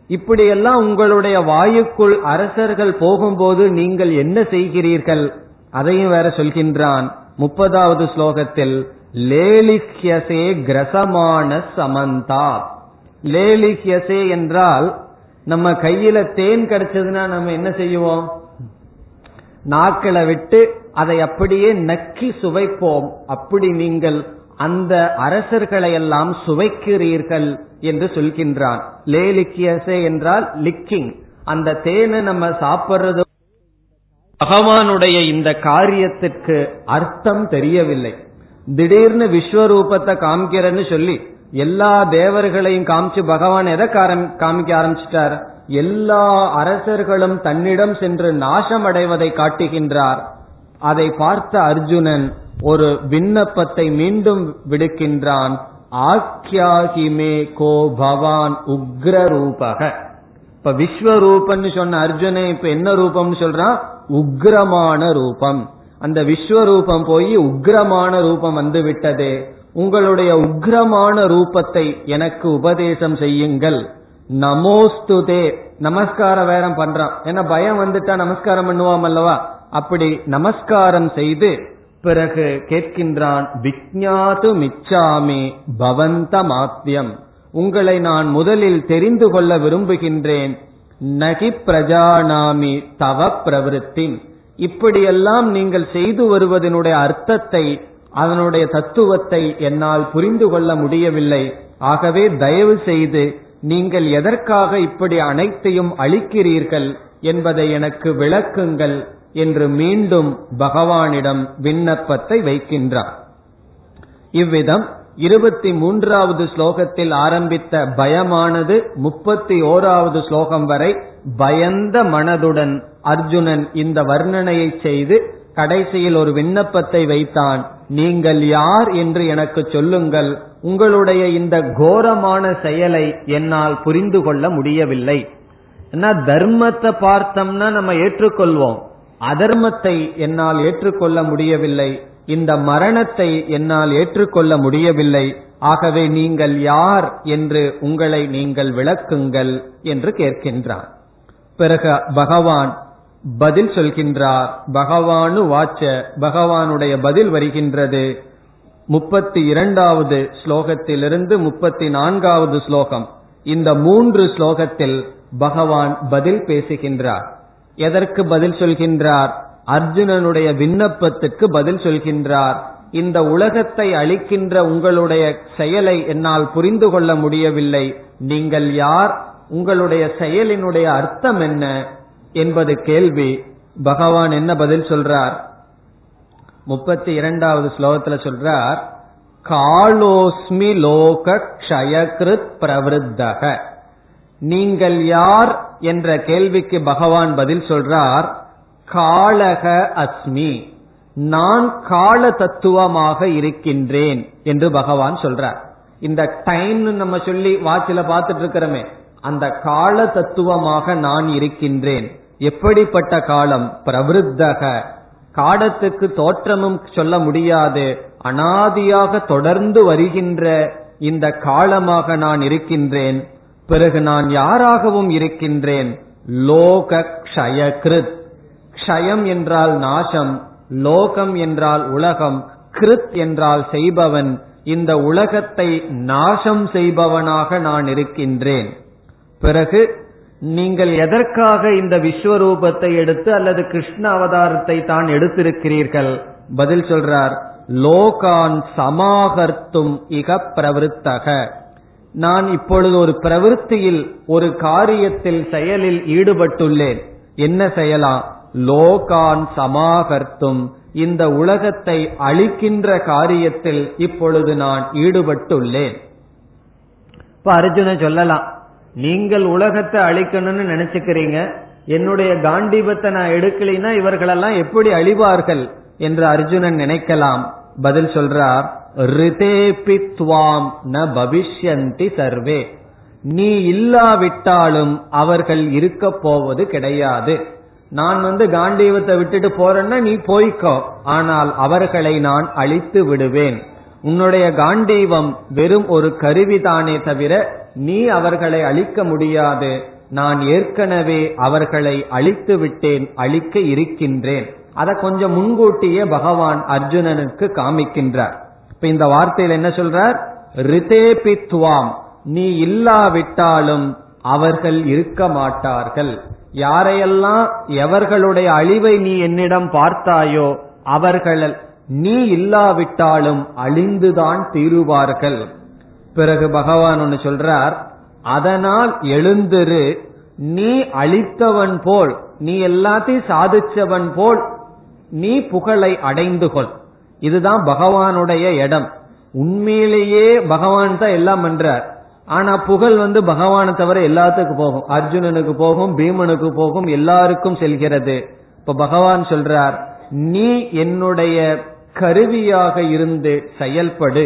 இப்படியெல்லாம் உங்களுடைய வாயுக்குள் அரசர்கள் போகும்போது நீங்கள் என்ன செய்கிறீர்கள்? அதையும் வேற சொல்கின்றான் முப்பதாவது ஸ்லோகத்தில் லேலிஹ்யசே கிரசமான சமந்தா. லேலிஹ்யசே என்றால் நம்ம கையில தேன் கிடைச்சதுன்னா நம்ம என்ன செய்வோம்? நாக்களை விட்டு அதை அப்படியே நக்கி சுவைப்போம். அப்படி நீங்கள் அந்த அரசர்களை எல்லாம் சுவைக்கிறீர்கள் என்று சொல்கின்றான். லேலிக்கியசே என்றால் லிக்கிங். அந்த தேனை நம்ம சாப்பிடுறது. பகவானுடைய இந்த காரியத்திற்கு அர்த்தம் தெரியவில்லை. திடீர்னு விஸ்வரூபத்தை காமிக்கிறேன்னு சொல்லி எல்லா தேவர்களையும் காமிச்சு பகவான் எதை காமிக்க ஆரம்பிச்சிட்டார்? எல்லா அரசர்களும் தன்னிடம் சென்று நாசம் அடைவதை காட்டுகின்றார். அதை பார்த்த அர்ஜுனன் ஒரு விண்ணப்பத்தை மீண்டும் விடுக்கின்றான். ஆக்கியாகிமே கோ பவான் உக்ர ரூபக இப்ப விஸ்வரூபம்னு சொன்ன அர்ஜுனன் இப்ப என்ன ரூபம்னு சொல்றான்? உக்ரமான ரூபம். அந்த விஸ்வரூபம் போய் உக்ரமான ரூபம் வந்து விட்டது. உங்களுடைய உக்ரமான ரூபத்தை எனக்கு உபதேசம் செய்யுங்கள். நமோஸ்துதே நமஸ்காரம் வேறம் பண்றான். ஏன்னா பயம் வந்துட்டா நமஸ்காரம் பண்ணுவாம் அல்லவா? அப்படி நமஸ்காரம் செய்து பிறகு கேட்கின்றான் விக்ஞாது மிச்சாமி பவந்த மாத்தியம் உங்களை நான் முதலில் தெரிந்து கொள்ள விரும்புகின்றேன். நகி பிரஜானாமி தவ பிரவருத்தி இப்படியெல்லாம் நீங்கள் செய்து வருவதனுடைய அர்த்தத்தை அதனுடைய தத்துவத்தை என்னால் புரிந்து கொள்ள முடியவில்லை. ஆகவே தயவு செய்து நீங்கள் எதற்காக இப்படி அனைத்தையும் அளிக்கிறீர்கள் என்பதை எனக்கு விளக்குங்கள் என்று மீண்டும் பகவானிடம் விண்ணப்பத்தை வைக்கின்றார். இவ்விதம் இருபத்தி மூன்றாவது ஸ்லோகத்தில் ஆரம்பித்த பயமானது முப்பத்தி ஓராவது ஸ்லோகம் வரை பயந்த மனதுடன் அர்ஜுனன் இந்த வர்ணனையை செய்து கடைசியில் ஒரு விண்ணப்பத்தை வைத்தான். நீங்கள் யார் என்று எனக்கு சொல்லுங்கள். உங்களுடைய இந்த கோரமான செயலை என்னால் புரிந்து கொள்ள முடியவில்லை. தர்மத்தை பார்த்தோம்னா நம்ம ஏற்றுக்கொள்வோம். அதர்மத்தை என்னால் ஏற்றுக்கொள்ள முடியவில்லை. இந்த மரணத்தை என்னால் ஏற்றுக்கொள்ள முடியவில்லை. ஆகவே நீங்கள் யார் என்று உங்களை நீங்கள் விளக்குங்கள் என்று கேட்கின்றான். பிறகு பகவான் பதில் சொல்கின்றார். பகவானு வாச்ச பகவானுடைய பதில் வருகின்றது. முப்பத்தி இரண்டாவது ஸ்லோகத்திலிருந்து முப்பத்தி நான்காவது ஸ்லோகம். இந்த மூன்று ஸ்லோகத்தில் பகவான் பதில் பேசுகின்றார். எதற்கு பதில் சொல்கின்றார்? அர்ஜுனனுடைய விண்ணப்பத்துக்கு பதில் சொல்கின்றார். இந்த உலகத்தை அளிக்கின்ற உங்களுடைய செயலை என்னால் புரிந்து கொள்ள முடியவில்லை. நீங்கள் யார்? உங்களுடைய செயலினுடைய அர்த்தம் என்ன? என்பது கேள்வி. பகவான் என்ன பதில் சொல்றார்? முப்பத்தி இரண்டாவது ஸ்லோகத்துல சொல்றார் காலோஸ்மி லோக கஷயகிருத் பிரவருத்தக. நீங்கள் யார் என்ற கேள்விக்கு பகவான் பதில் சொல்றார் காலக அஸ்மி. நான் கால தத்துவமாக இருக்கின்றேன் என்று பகவான் சொல்றார். இந்த டைம் நம்ம சொல்லி வாட்சில பார்த்துட்டு இருக்கிறோமே அந்த கால தத்துவமாக நான் இருக்கின்றேன். எப்படிப்பட்ட காலம்? பிரவருத்தக. காலத்துக்கு தோற்றமும் சொல்ல முடியாது. அனாதியாக தொடர்ந்து வருகின்ற இந்த காலமாக நான் இருக்கின்றேன். பிறகு நான் யாராகவும் இருக்கின்றேன்? லோக க்ஷயகிருத் க்ஷயம் என்றால் நாசம் லோகம் என்றால் உலகம் கிருத் என்றால் செய்பவன். இந்த உலகத்தை நாசம் செய்பவனாக நான் இருக்கின்றேன். பிறகு நீங்கள் எதற்காக இந்த விஸ்வரூபத்தை எடுத்து அல்லது கிருஷ்ண அவதாரத்தை தான் எடுத்திருக்கிறீர்கள்? பதில் சொல்றார் லோகான் சமாகர்த்தும் இக பிரவருத்தக. நான் இப்பொழுது ஒரு பிரவருத்தியில் ஒரு காரியத்தில் செயலில் ஈடுபட்டுள்ளேன். என்ன செய்யலாம் லோகான் சமாகர்த்தும் இந்த உலகத்தை அழிக்கின்ற காரியத்தில் இப்பொழுது நான் ஈடுபட்டுள்ளேன். இப்ப அர்ஜுன சொல்லலாம் நீங்கள் உலகத்தை அழிக்கணும்னு நினைச்சுக்கிறீங்க. என்னுடைய காண்டிபத்தை நான் எடுக்கலைன்னா இவர்களெல்லாம் எப்படி அழிவார்கள் என்று அர்ஜுனன் நினைக்கலாம். பதில் சொல்றார் ரிதேபி துவாம் ந பவிஷ்யந்தி சர்வே. நீ இல்லாவிட்டாலும் அவர்கள் இருக்க போவது கிடையாது. நான் வந்து காண்டீவத்தை விட்டுட்டு போறேன்னா நீ போய்க்கோ. ஆனால் அவர்களை நான் அழித்து விடுவேன். உன்னுடைய காண்டீவம் வெறும் ஒரு கருவிதானே தவிர நீ அவர்களை அழிக்க முடியாது. நான் ஏற்கனவே அவர்களை அழித்து விட்டேன் அழிக்க இருக்கின்றேன். அதை கொஞ்சம் முன்கூட்டியே பகவான் அர்ஜுனனுக்கு காமிக்கின்றார். இப்ப இந்த வார்த்தையில் என்ன சொல்றார்? ரிதேபித்வாம் நீ இல்லாவிட்டாலும் அவர்கள் இருக்க மாட்டார்கள். யாரையெல்லாம் எவர்களுடைய அழிவை நீ என்னிடம் பார்த்தாயோ அவர்கள் நீ இல்லாவிட்டாலும் அழிந்துதான் தீருவார்கள். பிறகு பகவான் ஒன்னு சொல்றார் அதனால் எழுந்திரு நீ அழித்தவன் போல் நீ எல்லாத்தையும் சாதிச்சவன் போல் நீ புகழை அடைந்து கொள். இதுதான் பகவானுடைய இடம். உண்மையிலேயே பகவான் தான் எல்லாம் பண்றார். ஆனா புகழ் வந்து பகவானை தவிர எல்லாத்துக்கும் போகும். அர்ஜுனனுக்கு போகும் பீமனுக்கு போகும் எல்லாருக்கும் செல்கிறது. இப்ப பகவான் சொல்றார் நீ என்னுடைய கருவியாக இருந்து செயல்படு.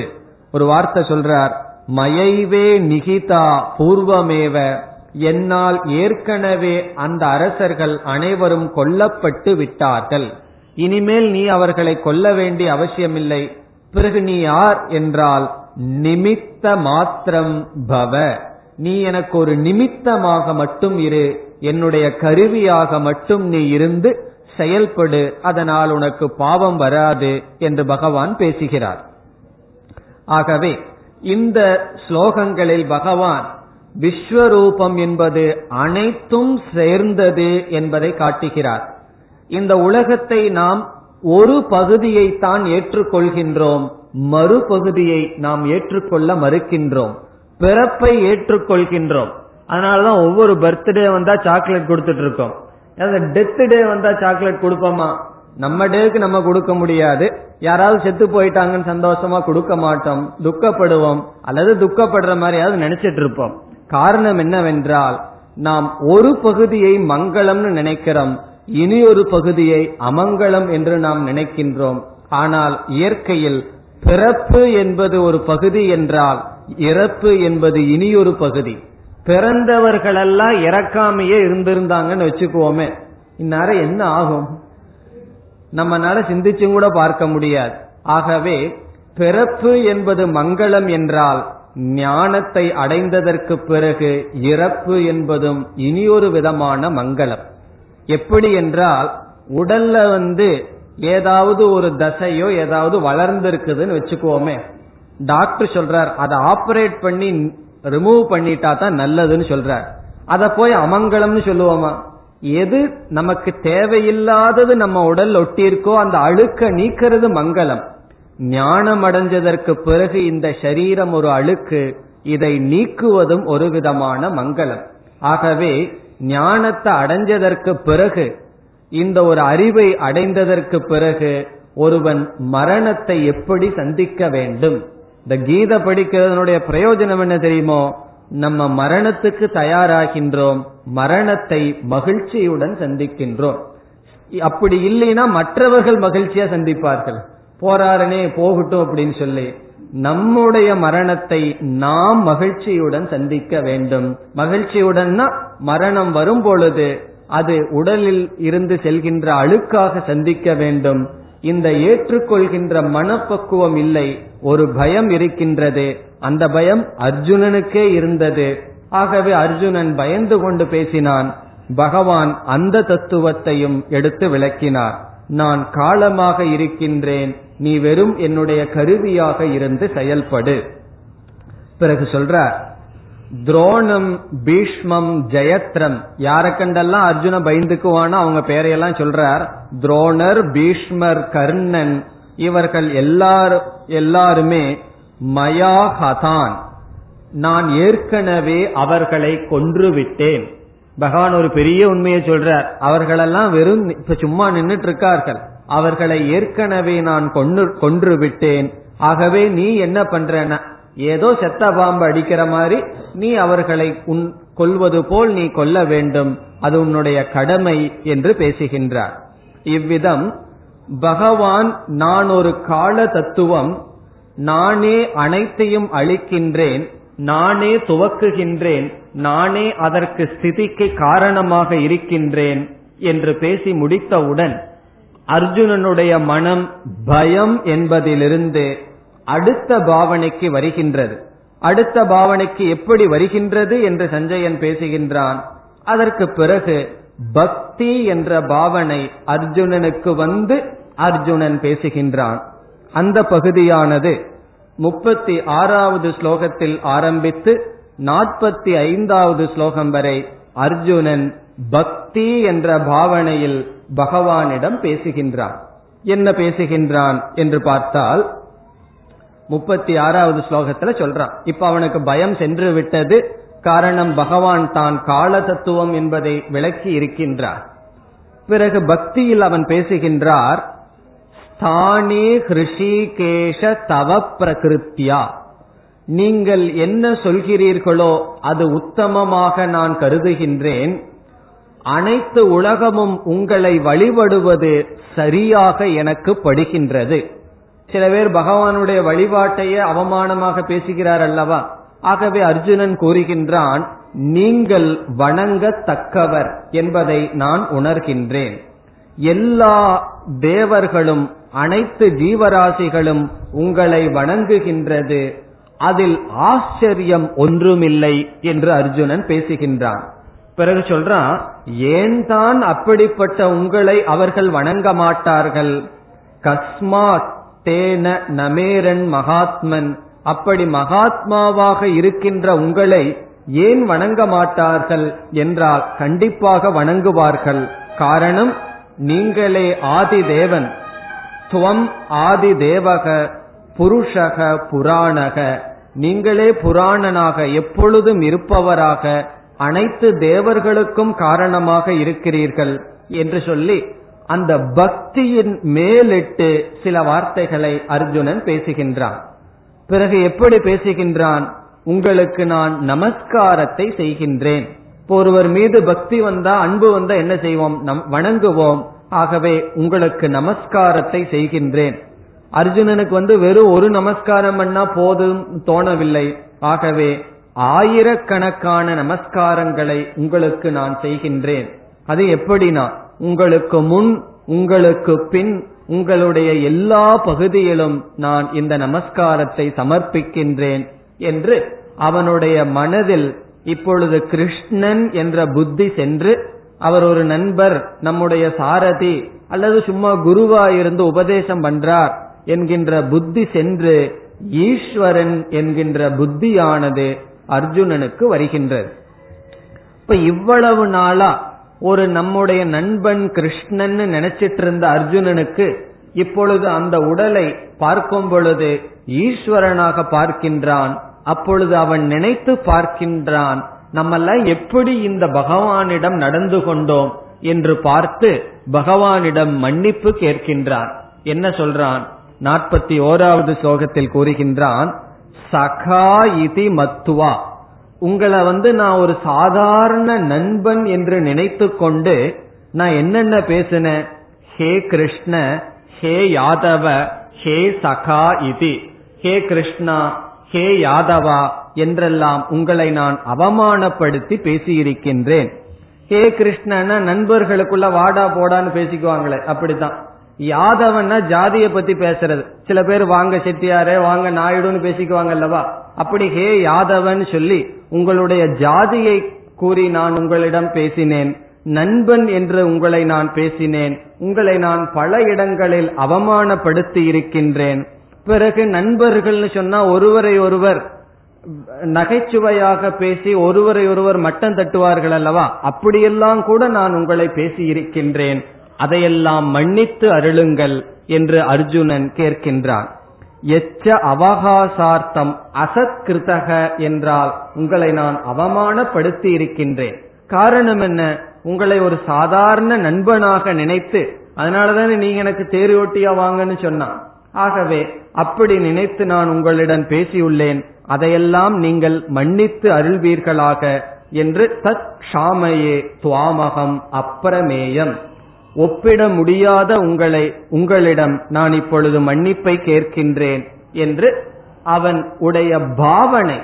ஒரு வார்த்தை சொல்றார் மயைவே நிகிதா பூர்வமேவ. என்னால் ஏற்கனவே அந்த அரசர்கள் அனைவரும் கொல்லப்பட்டு விட்டார்கள். இனிமேல் நீ அவர்களை கொல்ல வேண்டிய அவசியமில்லை. பிறகு நீ யார் என்றால் நிமித்த மாத்திரம் பவ. நீ எனக்கு ஒரு நிமித்தமாக மட்டும் இரு. என்னுடைய கருவியாக மட்டும் நீ இருந்து செயல்படு. அதனால் உனக்கு பாவம் வராது என்று பகவான் பேசுகிறார். ஆகவே இந்த ஸ்லோகங்களில் பகவான் விஸ்வரூபம் என்பது அனைத்தும் சேர்ந்தது என்பதை காட்டுகிறார். இந்த உலகத்தை நாம் ஒரு பகுதியை தான் ஏற்றுக்கொள்கின்றோம் மறுபகுதியை நாம் ஏற்றுக்கொள்ள மறுக்கின்றோம் பிறப்பை ஏற்றுக்கொள்கின்றோம். அதனாலதான் ஒவ்வொரு பர்த்டே வந்தா சாக்லேட் கொடுத்துட்டு இருக்கோம். டெத் டே வந்தா சாக்லேட் கொடுப்போமா? நம்ம டேக்கு நம்ம கொடுக்க முடியாது. யாராவது செத்து போயிட்டாங்கன்னு சந்தோஷமா கொடுக்க மாட்டோம். துக்கப்படுவோம். அல்லது துக்கப்படுற மாதிரியாவது நினைச்சிட்டு இருப்போம். காரணம் என்னவென்றால் நாம் ஒரு பகுதியை மங்களம்னு நினைக்கிறோம். இனி ஒரு பகுதியை அமங்கலம் என்று நாம் நினைக்கின்றோம். ஆனால் இயற்கையில் பிறப்பு என்பது ஒரு பகுதி என்றால் இறப்பு என்பது இனியொரு பகுதி. பிறந்தவர்களெல்லாம் இறக்காமையே இருந்திருந்தாங்கன்னு வச்சுக்குவோமே. இந்நேரம் என்ன ஆகும்? நம்மனால சிந்திச்சும் கூட பார்க்க முடியாது. ஆகவே பிறப்பு என்பது மங்களம் என்றால் ஞானத்தை அடைந்ததற்கு பிறகு இறப்பு என்பதும் இனியொரு விதமான மங்களம். எப்படி என்றால் உடல்ல வந்து ஏதாவது ஒரு தசையோ ஏதாவது வளர்ந்திருக்குதுன்னு வச்சுக்குவோமே டாக்டர் சொல்றார் அதை ஆபரேட் பண்ணி ரிமூவ் பண்ணிட்டா தான் நல்லதுன்னு சொல்றார். அத போய் அமங்கலம்னு சொல்லுவோமா? எது நமக்கு தேவையில்லாதது நம்ம உடல் ஒட்டியிருக்கோ அந்த அழுக்க நீக்கிறது மங்களம். ஞானம் அடைஞ்சதற்கு பிறகு இந்த சரீரம் ஒரு அழுக்கு இதை நீக்குவதும் ஒரு விதமான மங்களம். ஆகவே ஞானத்தை அடைஞ்சதற்கு பிறகு இந்த ஒரு அறிவை அடைந்ததற்கு பிறகு ஒருவன் மரணத்தை எப்படி சந்திக்க வேண்டும்? இந்த கீதை படிக்கிறதனுடைய பிரயோஜனம் என்ன தெரியுமோ? நம்ம மரணத்துக்கு தயாராகின்றோம் மரணத்தை மகிழ்ச்சியுடன் சந்திக்கின்றோம். அப்படி இல்லைன்னா மற்றவர்கள் மகிழ்ச்சியா சந்திப்பார்கள். போறாரனே போகட்டும் அப்படின்னு சொல்லி. நம்முடைய மரணத்தை நாம் மகிழ்ச்சியுடன் சந்திக்க வேண்டும். மகிழ்ச்சியுடன்னா மரணம் வரும் பொழுது அது உடலில் இருந்து செல்கின்ற அழுக்காக சந்திக்க வேண்டும். இந்த ஏற்றுக்கொள்கின்ற மனப்பக்குவம் இல்லை ஒரு பயம் இருக்கின்றது. அந்த பயம் அர்ஜுனனுக்கே இருந்தது. ஆகவே அர்ஜுனன் பயந்து கொண்டு பேசினான். பகவான் அந்த தத்துவத்தையும் எடுத்து விளக்கினார். நான் காலமாக இருக்கின்றேன். நீ வெறும் என்னுடைய கருவியாக இருந்து செயல்படு. பிறகு சொல்ற துரோணம் பீஷ்மம் ஜெயத்ரம். யார கண்டெல்லாம் அர்ஜுன பயந்துக்குவானோ அவங்க பேரையெல்லாம் சொல்றார். துரோணர் பீஷ்மர் கர்ணன் இவர்கள் எல்லாரு எல்லாருமே மயா ஹதான் நான் ஏற்கனவே அவர்களை கொன்று விட்டேன் பகவான் ஒரு பெரிய உண்மையை சொல்றார். அவர்களெல்லாம் வெறும் இப்ப சும்மா நின்றுட்டு இருக்கார்கள் அவர்களை ஏற்கனவே நான் கொன்று கொன்று விட்டேன் ஆகவே நீ என்ன பண்றன? ஏதோ செத்த பாம்பு அடிக்கிற மாதிரி நீ அவர்களை உன் கொல்வது போல் நீ கொல்ல வேண்டும். அது உன்னுடைய கடமை என்று பேசுகின்றார். இவ்விதம் பகவான் நான் ஒரு கால தத்துவம் நானே அனைத்தையும் அளிக்கின்றேன் நானே துவக்குகின்றேன் நானே அதற்கு ஸ்திதிக்கு காரணமாக இருக்கின்றேன் என்று பேசி முடித்தவுடன் அர்ஜுனனுடைய மனம் பயம் என்பதிலிருந்து அடுத்த பாவனைக்கு வருகின்றது. அடுத்த பாவனைக்கு எப்படி வருகின்றது என்று சஞ்சயன் பேசுகின்றான். அதற்கு பிறகு பக்தி என்ற பாவனை அர்ஜுனனுக்கு வந்து அர்ஜுனன் பேசுகின்றான். அந்த பகுதியானது முப்பத்தி ஆறாவது ஸ்லோகத்தில் ஆரம்பித்து நாற்பத்தி ஐந்தாவது ஸ்லோகம் வரை அர்ஜுனன் பக்தி என்ற பாவனையில் பகவானிடம் பேசுகின்றான். என்ன பேசுகின்றான் என்று பார்த்தால் முப்பத்தி ஆறாவது ஸ்லோகத்துல சொல்றான். இப்ப அவனுக்கு பயம் சென்று விட்டது. காரணம் பகவான் தான் கால தத்துவம் என்பதை விளக்கி இருக்கின்றார். பிறகு பக்தியில் அவன் பேசுகின்றார் ஸ்தானே ஹிருஷிகேஷ தவ பிரகிருத்தியா நீங்கள் என்ன சொல்கிறீர்களோ அது உத்தமமாக நான் கருதுகின்றேன். அனைத்து உலகமும் உங்களை வழிபடுவது சரியாக எனக்கு படுகின்றது. சில பேர் பகவானுடைய வழிபாட்டையே அவமானமாக பேசுகிறார் அல்லவா? ஆகவே அர்ஜுனன் கூறுகின்றான் நீங்கள் வணங்கத்தக்கவர் என்பதை நான் உணர்கின்றேன். எல்லா தேவர்களும் அனைத்து ஜீவராசிகளும் உங்களை வணங்குகின்றது. அதில் ஆச்சரியம் ஒன்றுமில்லை என்று அர்ஜுனன் பேசுகின்றான். பிறகு சொல்றான் ஏன் தான் அப்படிப்பட்ட உங்களை அவர்கள் வணங்க மாட்டார்கள்? கஸ்மாத் தேன நமேரன் மகாத்மன். அப்படி மகாத்மாவாக இருக்கின்ற உங்களை ஏன் வணங்க மாட்டார்கள் என்றால் கண்டிப்பாக வணங்குவார்கள். காரணம் நீங்களே ஆதி தேவன் துவம் ஆதி தேவக புருஷக புராணக. நீங்களே புராணனாக எப்பொழுதும் இருப்பவராக அனைத்து தேவர்களுக்கும் காரணமாக இருக்கிறீர்கள் என்று சொல்லி அந்த பக்தியின் மேலிட்டு சில வார்த்தைகளை அர்ஜுனன் பேசுகின்றான். பிறகு எப்படி பேசுகின்றான்? உங்களுக்கு நான் நமஸ்காரத்தை செய்கின்றேன். இப்போ ஒருவர் மீது பக்தி வந்தா அன்பு வந்தா என்ன செய்வோம்? நம் வணங்குவோம். ஆகவே உங்களுக்கு நமஸ்காரத்தை செய்கின்றேன். அர்ஜுனனுக்கு வந்து வெறும் ஒரு நமஸ்காரம் பண்ணா போதும் தோணவில்லை. ஆகவே ஆயிரக்கணக்கான நமஸ்காரங்களை உங்களுக்கு நான் செய்கின்றேன். அது எப்படினா உங்களுக்கு முன் உங்களுக்கு பின் உங்களுடைய எல்லா பகுதியிலும் நான் இந்த நமஸ்காரத்தை சமர்ப்பிக்கின்றேன் என்று அவனுடைய மனதில் இப்பொழுது கிருஷ்ணன் என்ற புத்தி சென்று அவர் ஒரு நண்பர் நம்முடைய சாரதி அல்லது சும்மா குருவா இருந்து உபதேசம் பண்றார் என்கின்ற புத்தி சென்று ஈஸ்வரன் என்கின்ற புத்தியானது அர்ஜுனனுக்கு வருகின்றது. இப்ப இவ்வளவு நாளா ஒரு நம்முடைய நண்பன் கிருஷ்ணன் நினைச்சிட்டு இருந்த அர்ஜுனனுக்கு இப்பொழுது அந்த உடலை பார்க்கும் பொழுது ஈஸ்வரனாக பார்க்கின்றான். அப்பொழுது அவன் நினைத்து பார்க்கின்றான் நம்மெல்லாம் எப்படி இந்த பகவானிடம் நடந்து கொண்டோம்? என்று பார்த்து பகவானிடம் மன்னிப்பு கேட்கின்றான். என்ன சொல்றான்? நாற்பத்தி ஓராவது ஸ்லோகத்தில் கூறுகின்றான் சகா இதி மத்துவா உங்களை வந்து நான் ஒரு சாதாரண நண்பன் என்று நினைத்து கொண்டு நான் என்னென்ன பேசினேன்? ஹே கிருஷ்ண ஹே யாதவ ஹே சகா இதி. ஹே கிருஷ்ணா ஹே யாதவா என்றெல்லாம் உங்களை நான் அவமானப்படுத்தி பேசியிருக்கின்றேன். ஹே கிருஷ்ணன்னா நண்பர்களுக்குள்ள வாடா போடான்னு பேசிக்குவாங்களே அப்படித்தான். யாதவன்னா ஜாதியை பத்தி பேசுறது. சில பேர் வாங்க செட்டியாரே வாங்க நாயுடுன்னு பேசிக்குவாங்க அல்லவா அப்படி ஹே யாதவன் சொல்லி உங்களுடைய ஜாதியை கூறி நான் உங்களிடம் பேசினேன். நண்பன் என்று உங்களை நான் பேசினேன். உங்களை நான் பல இடங்களில் அவமானப்படுத்தி இருக்கின்றேன். பிறகு நண்பர்கள்னு சொன்னா ஒருவரை ஒருவர் நகைச்சுவையாக பேசி ஒருவரை ஒருவர் மட்டம் தட்டுவார்கள் அல்லவா? அப்படியெல்லாம் கூட நான் உங்களை பேசி இருக்கின்றேன். அதையெல்லாம் மன்னித்து அருளுங்கள் என்று அர்ஜுனன் கேட்கின்றான். எச்ச அவகாசார்த்தம் அசத்கிருதக என்றால் உங்களை நான் அவமானப்படுத்தி இருக்கின்றேன். காரணம் என்ன? உங்களை ஒரு சாதாரண நண்பனாக நினைத்து அதனாலதானே நீங்க எனக்கு தேரோட்டியா வாங்கன்னு சொன்னான் ஆகவே அப்படி நினைத்து நான் உங்களிடம் பேசியுள்ளேன். அதையெல்லாம் நீங்கள் மன்னித்து அருள்வீர்களாக என்று தத் க்ஷாமையே துவாமகம் அப்பிரமேயம் ஒப்பிட முடியாத உங்களை உங்களிடம் நான் இப்பொழுது மன்னிப்பை கேட்கின்றேன் என்று அவன் உடைய பாவனை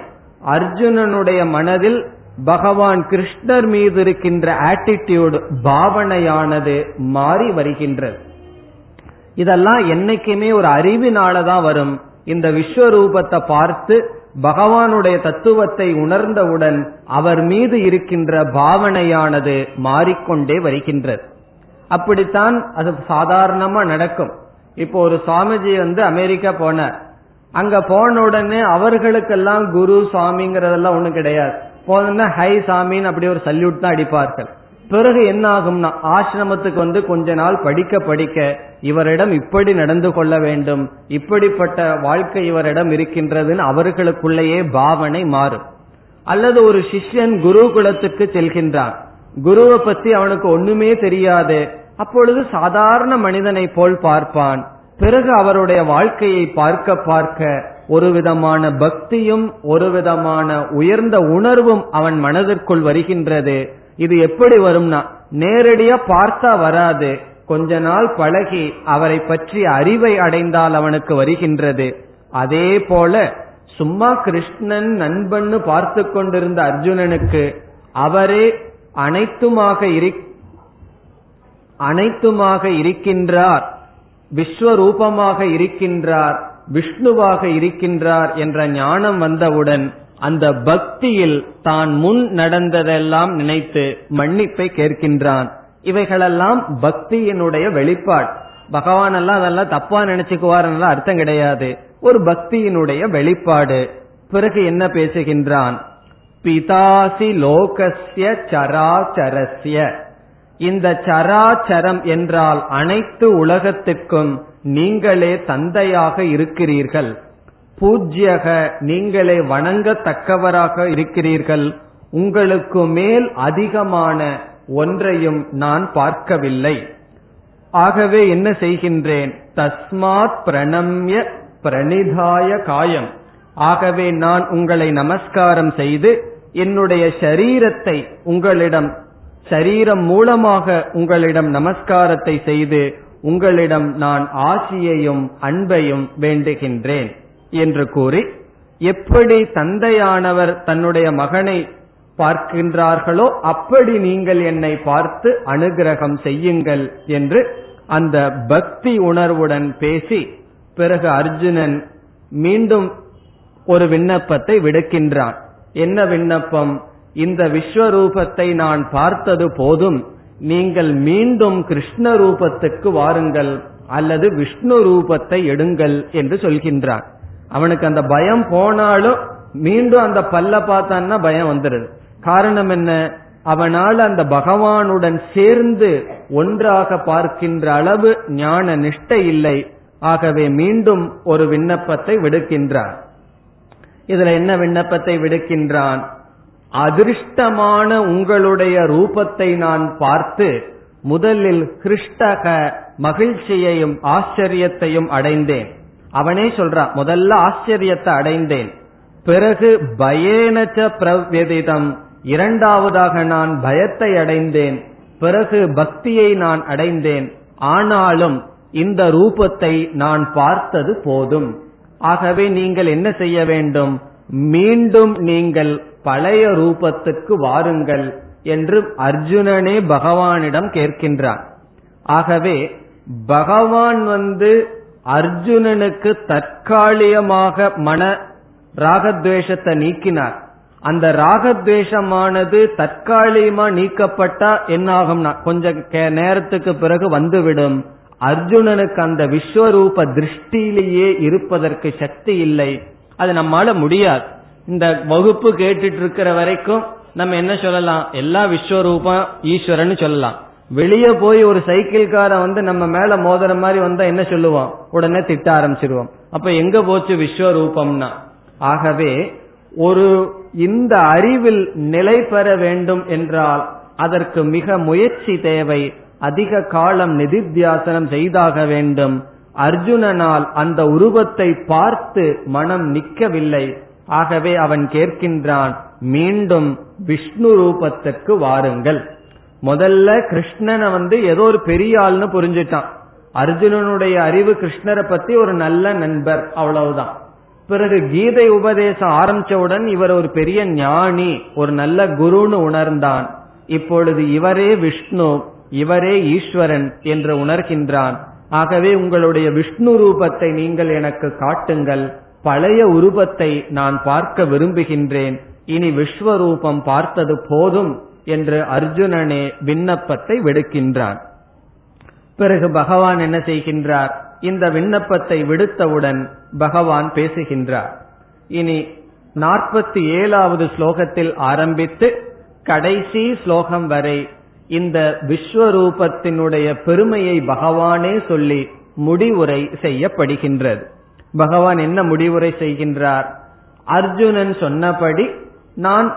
அர்ஜுனனுடைய மனதில் பகவான் கிருஷ்ணர் மீது இருக்கின்ற ஆட்டிடியூட் பாவனையானது மாறி வருகின்றது. இதெல்லாம் என்னைக்குமே ஒரு அறிவினாலதான் வரும். இந்த விஸ்வரூபத்தை பார்த்து பகவானுடைய தத்துவத்தை உணர்ந்தவுடன் அவர் மீது இருக்கின்ற பாவனையானது மாறிக்கொண்டே வருகின்றது. அப்படித்தான் அது சாதாரணமா நடக்கும். இப்போ ஒரு சுவாமிஜி வந்து அமெரிக்கா போனார். அங்க போன உடனே அவர்களுக்கெல்லாம் குரு சுவாமிங்கிறதெல்லாம் ஒண்ணும் கிடையாது. போனா ஹை சாமின்னு அப்படி ஒரு சல்யூட் தான் அடிப்பார்கள். பிறகு என்ன ஆகும்னா ஆசிரமத்துக்கு வந்து கொஞ்ச நாள் படிக்க படிக்க இவரிடம் இப்படி நடந்து கொள்ள வேண்டும் இப்படிப்பட்ட வாழ்க்கை இவரிடம் இருக்கின்றதுன்னு அவர்களுக்குள்ளேயே பாவனை மாறும். அல்லது ஒரு சிஷ்யன் குருகுலத்துக்கு செல்கின்றான். குருவை பத்தி அவனுக்கு ஒண்ணுமே தெரியாது. அப்பொழுது சாதாரண மனிதனை போல் பார்ப்பான். பிறகு அவருடைய வாழ்க்கையை பார்க்க பார்க்க ஒரு விதமான பக்தியும் ஒரு விதமான உயர்ந்த உணர்வும் அவன் மனதிற்குள் வருகின்றது. இது எப்படி வரும்னா நேரடியா பார்த்தா வராது. கொஞ்ச நாள் பழகி அவரை பற்றி அறிவை அடைந்தால் அவனுக்கு வருகின்றது. அதே போல சும்மா கிருஷ்ணன் நண்பன்னு பார்த்து கொண்டிருந்த அர்ஜுனனுக்கு அவரே அனைத்துமாக அனைத்துமாக இருக்கின்றார். விஸ்வரூபமாக இருக்கின்றார் விஷ்ணுவாக இருக்கின்றார் என்ற ஞானம் வந்தவுடன் அந்த பக்தியில் தான் முன் நடந்ததெல்லாம் நினைத்து மன்னிப்பை கேட்கின்றான். இவைகளெல்லாம் பக்தியினுடைய வெளிப்பாடு. பகவான் எல்லாம் அதெல்லாம் தப்பா நினைச்சுக்குவார் அர்த்தம் கிடையாது. ஒரு பக்தியினுடைய வெளிப்பாடு. பிறகு என்ன பேசுகின்றான்? பிதாசி லோகசிய சராச்சரஸ்ய. இந்த சராச்சரம் என்றால் அனைத்து உலகத்துக்கும் நீங்களே தந்தையாக இருக்கிறீர்கள். பூஜ்யக நீங்களே வணங்கத்தக்கவராக இருக்கிறீர்கள். உங்களுக்கு மேல் அதிகமான ஒன்றையும் நான் பார்க்கவில்லை. ஆகவே என்ன செய்கின்றேன்? தஸ்மாத் பிரணம்ய பிரணிதாய காயம். ஆகவே நான் உங்களை நமஸ்காரம் செய்து என்னுடைய சரீரத்தை உங்களிடம் சரீரம் மூலமாக உங்களிடம் நமஸ்காரத்தை செய்து உங்களிடம் நான் ஆசியையும் அன்பையும் வேண்டுகின்றேன் என்று கூறி எப்படி தந்தையானவர் தன்னுடைய மகனை பார்க்கின்றார்களோ அப்படி நீங்கள் என்னை பார்த்து அனுகிரகம் செய்யுங்கள் என்று அந்த பக்தி உணர்வுடன் பேசி பிறகு அர்ஜுனன் மீண்டும் ஒரு விண்ணப்பத்தை விடுக்கின்றான். என்ன விண்ணப்பம்? இந்த விஸ்வரூபத்தை நான் பார்த்தது போதும். நீங்கள் மீண்டும் கிருஷ்ண ரூபத்துக்கு வாருங்கள் அல்லது விஷ்ணு ரூபத்தை எடுங்கள் என்று சொல்கின்றான். அவனுக்கு அந்த பயம் போனாலும் மீண்டும் அந்த பல்ல பார்த்தான்னா பயம் வந்துடுது காரணம் என்ன? அவனால் அந்த பகவானுடன் சேர்ந்து ஒன்றாக பார்க்கின்ற அளவு ஞான நிஷ்டை இல்லை. ஆகவே மீண்டும் ஒரு விண்ணப்பத்தை விடுக்கின்றான். இதுல என்ன விண்ணப்பத்தை விடுக்கின்றான்? அதிர்ஷ்டமான உங்களுடைய ரூபத்தை நான் பார்த்து முதலில் கிருஷ்டக மகிழ்ச்சியையும் ஆச்சரியத்தையும் அடைந்தேன். அவனே சொல்றான் முதல்ல ஆச்சரியத்தை அடைந்தேன். பிறகு பயேனச்ச பிரவ்யதிதம். இரண்டாவதாக நான் பயத்தை அடைந்தேன். பிறகு பக்தியை நான் அடைந்தேன். ஆனாலும் இந்த ரூபத்தை நான் பார்த்தது போதும். ஆகவே நீங்கள் என்ன செய்ய வேண்டும்? மீண்டும் நீங்கள் பழைய ரூபத்துக்கு வாருங்கள் என்று அர்ஜுனனே பகவானிடம் கேட்கின்றான் ஆகவே பகவான் வந்து அர்ஜுனனுக்கு தற்காலிகமாக மன ராகத்வேஷத்தை நீக்கினார். அந்த ராகத்வேஷமானது தற்காலிகமா நீக்கப்பட்டா என்ன ஆகும்னா கொஞ்சம் நேரத்துக்கு பிறகு வந்துவிடும். அர்ஜுனனுக்கு அந்த விஸ்வரூப திருஷ்டியிலேயே இருப்பதற்கு சக்தி இல்லை. அது நம்மால முடியாது. இந்த வகுப்பு கேட்டுட்டு இருக்கிற வரைக்கும் நம்ம என்ன சொல்லலாம்? எல்லா விஸ்வரூபம் ஈஸ்வரன் சொல்லலாம். வெளியே போய் ஒரு சைக்கிள்காரன் வந்து நம்ம மேல மோதுற மாதிரி வந்தா என்ன சொல்லுவோம் உடனே திட்ட ஆரம்பிச்சிருவோம் அப்ப எங்க போச்சு விஸ்வரூபம்னா? ஆகவே ஒரு இந்த அறிவில் நிலை பெற வேண்டும் என்றால் அதற்கு மிக முயற்சி தேவை. அதிக காலம் நிதித்தியாசனம் செய்தாக வேண்டும். அர்ஜுனனால் அந்த உருவத்தை பார்த்து மனம் நிற்கவில்லை. ஆகவே அவன் கேட்கின்றான் மீண்டும் விஷ்ணு ரூபத்துக்கு வாருங்கள். முதல்ல கிருஷ்ணனை வந்து ஏதோ ஒரு பெரிய ஆள்னு புரிஞ்சிட்டான். அர்ஜுனனுடைய அறிவு கிருஷ்ணரை பத்தி ஒரு நல்ல நண்பர் அவ்வளவுதான். பிறகு கீதை உபதேசம் ஆரம்பிச்சவுடன் இவர் ஒரு பெரிய ஞானி ஒரு நல்ல குருன்னு உணர்ந்தான். இப்பொழுது இவரே விஷ்ணு இவரே ஈஸ்வரன் என்று உணர்கின்றான். ஆகவே உங்களுடைய விஷ்ணு ரூபத்தை நீங்கள் எனக்கு காட்டுங்கள். பழைய உருவத்தை நான் பார்க்க விரும்புகின்றேன். இனி விஸ்வரூபம் பார்த்தது போதும் என்று அர்ஜுனனே விண்ணப்பத்தை விடுக்கின்றான். பிறகு பகவான் என்ன செய்கின்றார்? இந்த விண்ணப்பத்தை விடுத்தவுடன் பகவான் பேசுகின்றார். இனி நாற்பத்தி ஏழாவது ஸ்லோகத்தில் ஆரம்பித்து கடைசி ஸ்லோகம் வரை இந்த விஸ்வரூபத்தினுடைய பெருமையை பகவானே சொல்லி முடிவுரை செய்யப்படுகின்றது. பகவான் என்ன முடிவுரை செய்கின்றார்? அர்ஜுனன் சொன்னபடி நான்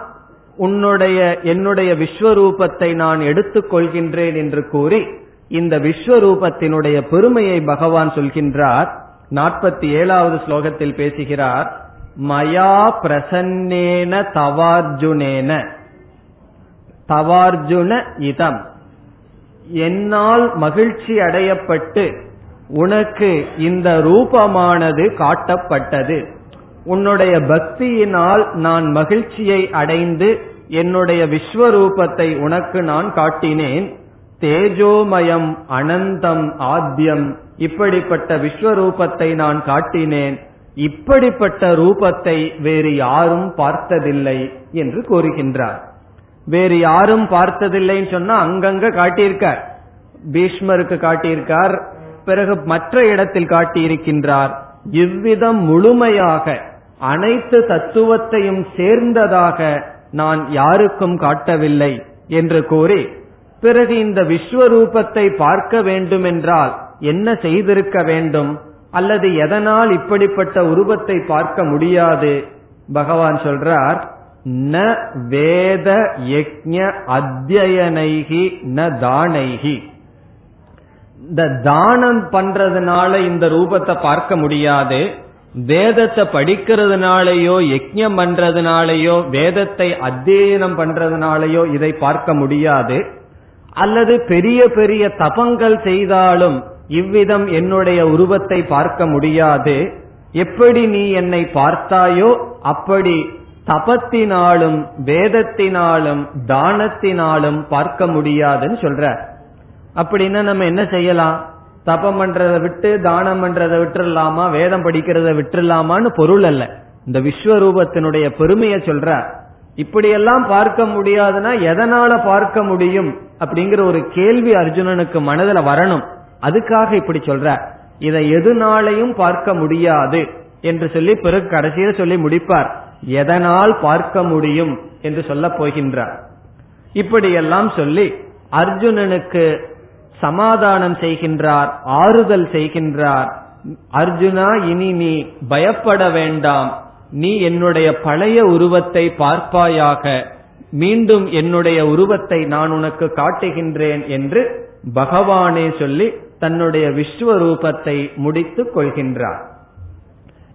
உன்னுடைய என்னுடைய விஸ்வரூபத்தை நான் எடுத்துக்கொள்கின்றேன் என்று கூறி இந்த விஸ்வரூபத்தினுடைய பெருமையை பகவான் சொல்கின்றார். நாற்பத்தி ஏழாவது ஸ்லோகத்தில் பேசுகிறார் மயா பிரசன்னேன தவார்ஜுனேன. தவார்ஜுன இதம். என்னால் மகிழ்ச்சி அடையப்பட்டு உனக்கு இந்த ரூபமானது காட்டப்பட்டது. உன்னுடைய பக்தியினால் நான் மகிழ்ச்சியை அடைந்து என்னுடைய விஸ்வரூபத்தை உனக்கு நான் காட்டினேன். தேஜோமயம் அனந்தம் ஆத்யம். இப்படிப்பட்ட விஸ்வரூபத்தை நான் காட்டினேன். இப்படிப்பட்ட ரூபத்தை வேறு யாரும் பார்த்ததில்லை என்று கூறுகின்றார். வேறு யாரும் பார்த்ததில்லைன்னு சொன்னா அங்கங்க காட்டியிருக்கார். பீஷ்மருக்கு காட்டியிருக்கார். பிறகு மற்ற இடத்தில் காட்டியிருக்கின்றார். இவ்விதம் முழுமையாக அனைத்து தத்துவத்தையும் சேர்ந்ததாக நான் யாருக்கும் காட்டவில்லை என்று கூறி பிறகு இந்த விஸ்வரூபத்தை பார்க்க வேண்டும் என்றால் என்ன செய்திருக்க வேண்டும்? அல்லது எதனால் இப்படிப்பட்ட உருவத்தை பார்க்க முடியாது? பகவான் சொல்றார் ந வேத யஜ்ய அத்தியனைகி ந தானைகி. இந்த தானம் பண்றதுனால இந்த ரூபத்தை பார்க்க முடியாது. வேதத்தை படிக்கிறதுனாலயோ யஜ்யம் பண்றதுனாலயோ வேதத்தை அத்தியனம் பண்றதுனாலயோ இதை பார்க்க முடியாது. அல்லது பெரிய பெரிய தபங்கள் செய்தாலும் இவ்விதம் என்னுடைய உருவத்தை பார்க்க முடியாது. எப்படி நீ என்னை பார்த்தாயோ அப்படி தபத்தினாலும் வேதத்தினாலும் தானத்தினாலும் பார்க்க முடியாதுன்னு சொல்ற. அப்படின்னா நம்ம என்ன செய்யலாம்? தபம் பண்றதை விட்டு தானம் பண்றதை விட்டுறலாமா? வேதம் படிக்கிறத விட்டுறலாமான்னு பொருள் அல்ல. இந்த விஸ்வரூபத்தினுடைய பெருமையை சொல்ற. இப்படியெல்லாம் பார்க்க முடியாதுன்னா எதனால பார்க்க முடியும்? அப்படிங்கிற ஒரு கேள்வி அர்ஜுனனுக்கு மனதில் வரணும். அதுக்காக இப்படி சொல்ற. இதை எதுனாலையும் பார்க்க முடியாது என்று சொல்லி பிறகு கடைசியில சொல்லி முடிப்பார். எதனால் பார்க்க முடியும் என்று சொல்ல போகின்றார். இப்படியெல்லாம் சொல்லி அர்ஜுனனுக்கு சமாதானம் செய்கின்றார் ஆறுதல் செய்கின்றார். அர்ஜுனா இனி நீ பயப்பட வேண்டாம். நீ என்னுடைய பழைய உருவத்தை பார்ப்பாயாக. மீண்டும் என்னுடைய உருவத்தை நான் உனக்கு காட்டுகின்றேன் என்று பகவானே சொல்லி தன்னுடைய விஸ்வரூபத்தை முடித்துக் கொள்கின்றார்.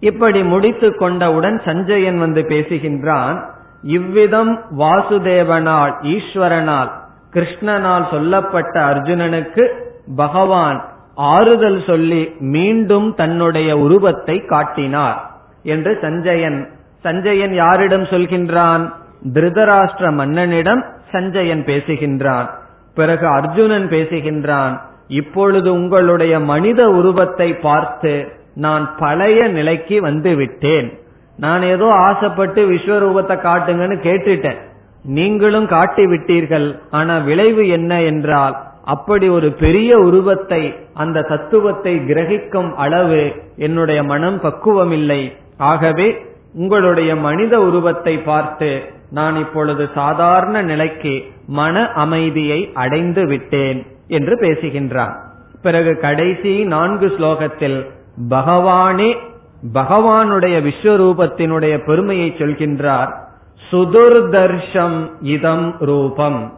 இப்படி முடித்துக் கொண்டவுடன் சஞ்சயன் வந்து பேசுகின்றான் இவ்விதம் வாசுதேவனால் ஈஸ்வரனால் கிருஷ்ணனால் சொல்லப்பட்ட அர்ஜுனனுக்கு பகவான் ஆறுதல் சொல்லி மீண்டும் தன்னுடைய உருவத்தை காட்டினார் என்று சஞ்சயன் சஞ்சயன் யாரிடம் சொல்கின்றான்? திருதராஷ்டிர மன்னனிடம் சஞ்சயன் பேசுகின்றான். பிறகு அர்ஜுனன் பேசுகின்றான். இப்பொழுது உங்களுடைய மனித உருவத்தை பார்த்து நான் பழைய நிலைக்கு வந்து விட்டேன். நான் ஏதோ ஆசைப்பட்டு விஸ்வரூபத்தை காட்டுங்கன்னு கேட்டுட்டேன். நீங்களும் காட்டி விட்டீர்கள். ஆனா விளைவு என்ன என்றால் அப்படி ஒரு பெரிய உருவத்தை அந்த தத்துவத்தை கிரகிக்கும் அளவு என்னுடைய மனம் பக்குவம் இல்லை ஆகவே உங்களுடைய மனித உருவத்தை பார்த்து நான் இப்பொழுது சாதாரண நிலைக்கு மன அமைதியை அடைந்து விட்டேன் என்று பேசுகின்றான். பிறகு கடைசி நான்கு ஸ்லோகத்தில் பகவானே பகவானுடைய விஸ்வரூபத்தினுடைய பெருமையை சொல்கின்றார். சுதுர்தர்ஷம் இதம் ரூபம்.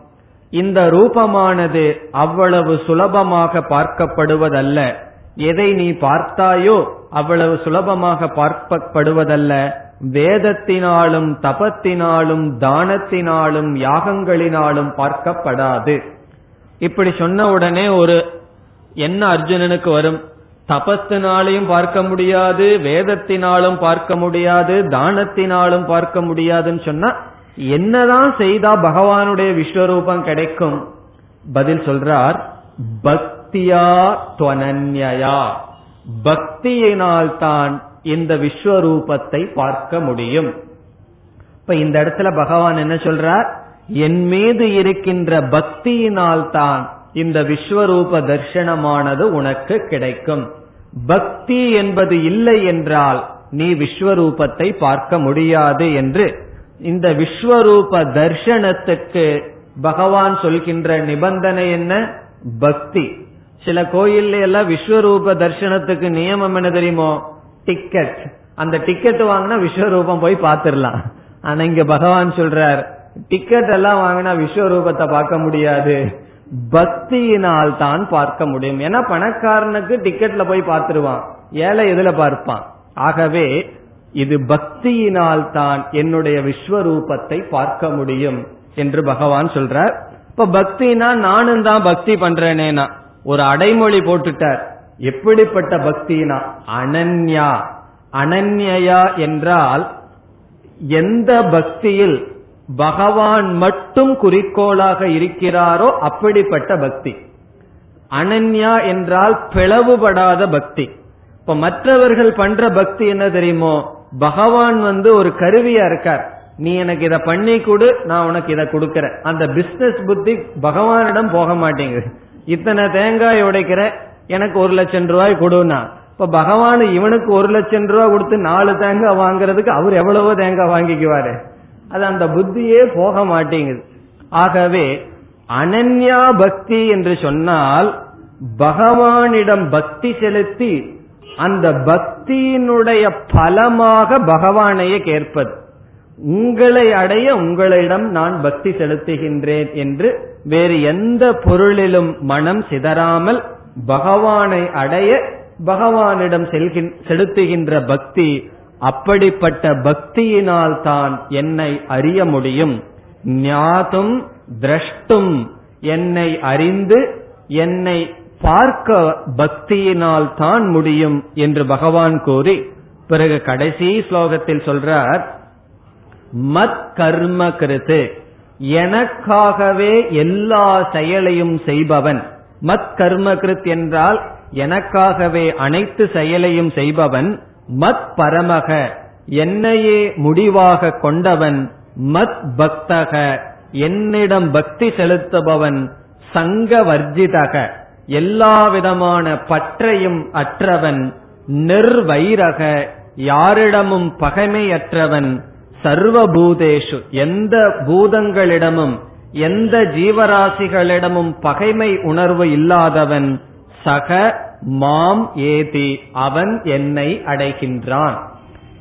இந்த ரூபமானது அவ்வளவு சுலபமாக பார்க்கப்படுவதல்ல. எதை நீ பார்த்தாயோ அவ்வளவு சுலபமாக பார்க்கப்படுவதல்ல. வேதத்தினாலும் தபத்தினாலும் தானத்தினாலும் யாகங்களினாலும் பார்க்கப்படாது. இப்படி சொன்ன உடனே ஒரு என்ன அர்ஜுனனுக்கு வரும். தபத்தினாலையும் பார்க்க முடியாது வேதத்தினாலும் பார்க்க முடியாது தானத்தினாலும் பார்க்க முடியாதுன்னு சொன்னா என்னதான் செய்தா பகவானுடைய விஸ்வரூபம் கிடைக்கும்? பதில் சொல்றார் பக்தியா துவனன்யா பக்தியினால் தான் இந்த விஸ்வரூபத்தை பார்க்க முடியும். இப்ப இந்த இடத்துல பகவான் என்ன சொல்றார்? என் மீது இருக்கின்ற பக்தியினால் தான் இந்த விஸ்வரூப தர்ஷனமானது உனக்கு கிடைக்கும். பக்தி என்பது இல்லை என்றால் நீ விஸ்வரூபத்தை பார்க்க முடியாது என்று. இந்த விஸ்வரூப தர்ஷனத்துக்கு பகவான் சொல்கின்ற நிபந்தனை என்ன? பக்தி. சில கோயில்ல எல்லாம் விஸ்வரூப தர்ஷனத்துக்கு நியமம் என்ன தெரியுமோ? டிக்கெட் அந்த டிக்கெட் வாங்கினா விஸ்வரூபம் போய் பாத்துரலாம் ஆனா இங்க பகவான் சொல்றார் டிக்கெட் எல்லாம் வாங்கினா விஸ்வரூபத்தை பார்க்க முடியாது. பக்தியினால் தான் பார்க்க முடியும். ஏன்னா பணக்காரனுக்கு டிக்கெட்ல போய் பார்த்துருவான். ஏழை எதுல பார்ப்பான்? ஆகவே இது பக்தியினால் தான் என்னுடைய விஸ்வரூபத்தை பார்க்க முடியும் என்று பகவான் சொல்றார். இப்ப பக்தினா நானும் தான் பக்தி பண்றேனேனா? ஒரு அடைமொழி போட்டுட்டார். எப்படிப்பட்ட பக்தினா? அனன்யா. அனன்யா என்றால் எந்த பக்தியில் பகவான் மட்டும் குறிக்கோளாக இருக்கிறாரோ அப்படிப்பட்ட பக்தி. அனன்யா என்றால் பிளவுபடாத பக்தி. இப்ப மற்றவர்கள் பண்ற பக்தி என்ன தெரியுமோ? பகவான் வந்து ஒரு கருவியா இருக்கார். நீ எனக்கு இதை பண்ணி கொடு நான் உனக்கு இதை கொடுக்கறேன். அந்த பிசினஸ் புத்தி பகவானிடம் போக மாட்டேங்குது. இத்தனை தேங்காய் உடைக்கிற எனக்கு ஒரு லட்சம் ரூபாய் கொடுனா இப்ப பகவான் இவனுக்கு ஒரு லட்சம் ரூபாய் கொடுத்து நாலு தேங்காய் வாங்குறதுக்கு அவர் எவ்வளவோ தேங்காய் வாங்கிக்குவாரு. அது அந்த புத்தியே போக மாட்டேங்குது. ஆகவே அனன்யா பக்தி என்று சொன்னால் பகவானிடம் பக்தி செலுத்தி அந்த பக்தியினுடைய பலமாக பகவானையே கேட்பது. உங்களை அடைய உங்களிடம் நான் பக்தி செலுத்துகின்றேன் என்று வேறு எந்த பொருளிலும் மனம் சிதறாமல் பகவானை அடைய பகவானிடம் செலுத்துகின்ற பக்தி அப்படிப்பட்ட பக்தியினால் தான் என்னை அறிய முடியும். ஞாதும் திரஷ்டும் என்னை அறிந்து என்னை பார்க்க பக்தியினால் தான் முடியும் என்று பகவான் கூறி பிறகு கடைசி ஸ்லோகத்தில் சொல்றார் மத் கர்ம கருத்து எனக்காகவே எல்லா செயலையும் செய்பவன். மத் கர்ம கிருத் என்றால் எனக்காகவே அனைத்து செயலையும் செய்பவன் மத் பரமக என்னையே முடிவாக கொண்டவன் மத் பக்தக என்னிடம் பக்தி செலுத்துபவன் சங்க வர்ஜிதக எல்லா விதமான பற்றையும் அற்றவன் நிர்வைரக யாரிடமும் பகைமையற்றவன் சர்வபூதேஷு எந்த பூதங்களிடமும் எந்த ஜீவராசிகளிடமும் பகைமை உணர்வு இல்லாதவன் சக மாம் ஏதி அவன் என்னை அடைகின்றான்.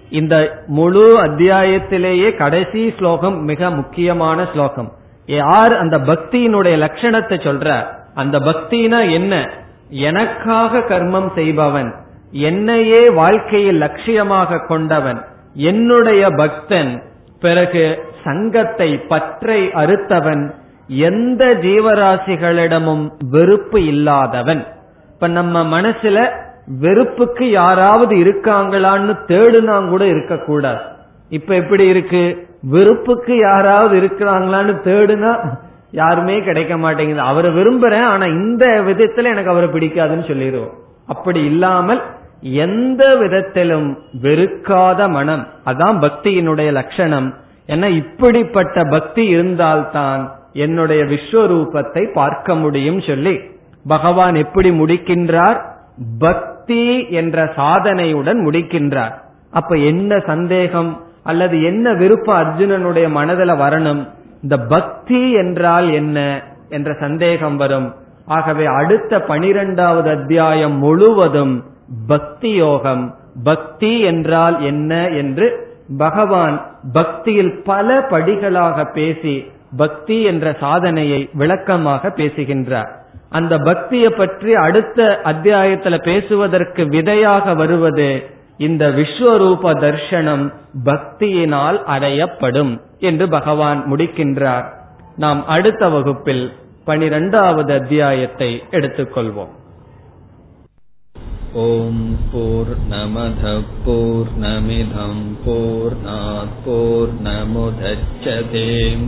இந்த முழு அத்தியாயத்திலேயே கடைசி ஸ்லோகம் மிக முக்கியமான ஸ்லோகம். யார் அந்த பக்தியினுடைய லட்சணத்தை சொல்ற? அந்த பக்தினா என்ன? எனக்காக கர்மம் செய்பவன் என்னையே வாழ்க்கையில் லட்சியமாக கொண்டவன் என்னுடைய பக்தன் பிறகு சங்கத்தை பற்றை அறுத்தவன் எந்த ஜீவராசிகளிடமும் வெறுப்பு இல்லாதவன். இப்ப நம்ம மனசுல வெறுப்புக்கு யாராவது இருக்காங்களான்னு தேடுனா கூட இருக்கக்கூடாது. இப்ப எப்படி இருக்கு? வெறுப்புக்கு யாராவது இருக்கிறாங்களான்னு தேடுனா யாருமே கிடைக்க மாட்டேங்குது. அவரை விரும்புறேன் ஆனா இந்த விதத்துல எனக்கு அவரை பிடிக்காதுன்னு சொல்லிடுவோம். அப்படி இல்லாமல் எந்த விதத்திலும் வெறுக்காத மனம் அதான் பக்தியினுடைய லட்சணம். ஏன்னா இப்படிப்பட்ட பக்தி இருந்தால்தான் என்னுடைய விஸ்வரூபத்தை பார்க்க முடியும் சொல்லி பகவான் எப்படி முடிக்கின்றார்? பக்தி என்ற சாதனையுடன் முடிக்கின்றார். அப்ப என்ன சந்தேகம்? அல்லது என்ன விருப்பம் அர்ஜுனனுடைய மனதில் வரணும்? இந்த பக்தி என்றால் என்ன? என்ற சந்தேகம் வரும். ஆகவே அடுத்த பனிரெண்டாவது அத்தியாயம் முழுவதும் பக்தி யோகம். பக்தி என்றால் என்ன என்று பகவான் பக்தியில் பல படிகளாக பேசி பக்தி என்ற சாதனையை விளக்கமாக பேசுகின்றார். அந்த பக்தியை பற்றி அடுத்த அத்தியாயத்துல பேசுவதற்கு விதையாக வருவது இந்த விஸ்வரூப தர்ஷனம் பக்தியினால் அடையப்படும் என்று பகவான் முடிக்கின்றார். நாம் அடுத்த வகுப்பில் பனிரெண்டாவது அத்தியாயத்தை எடுத்துக்கொள்வோம். ஓம் போர் நமத போர் நமிதம் போர் நமுதச்சதேம்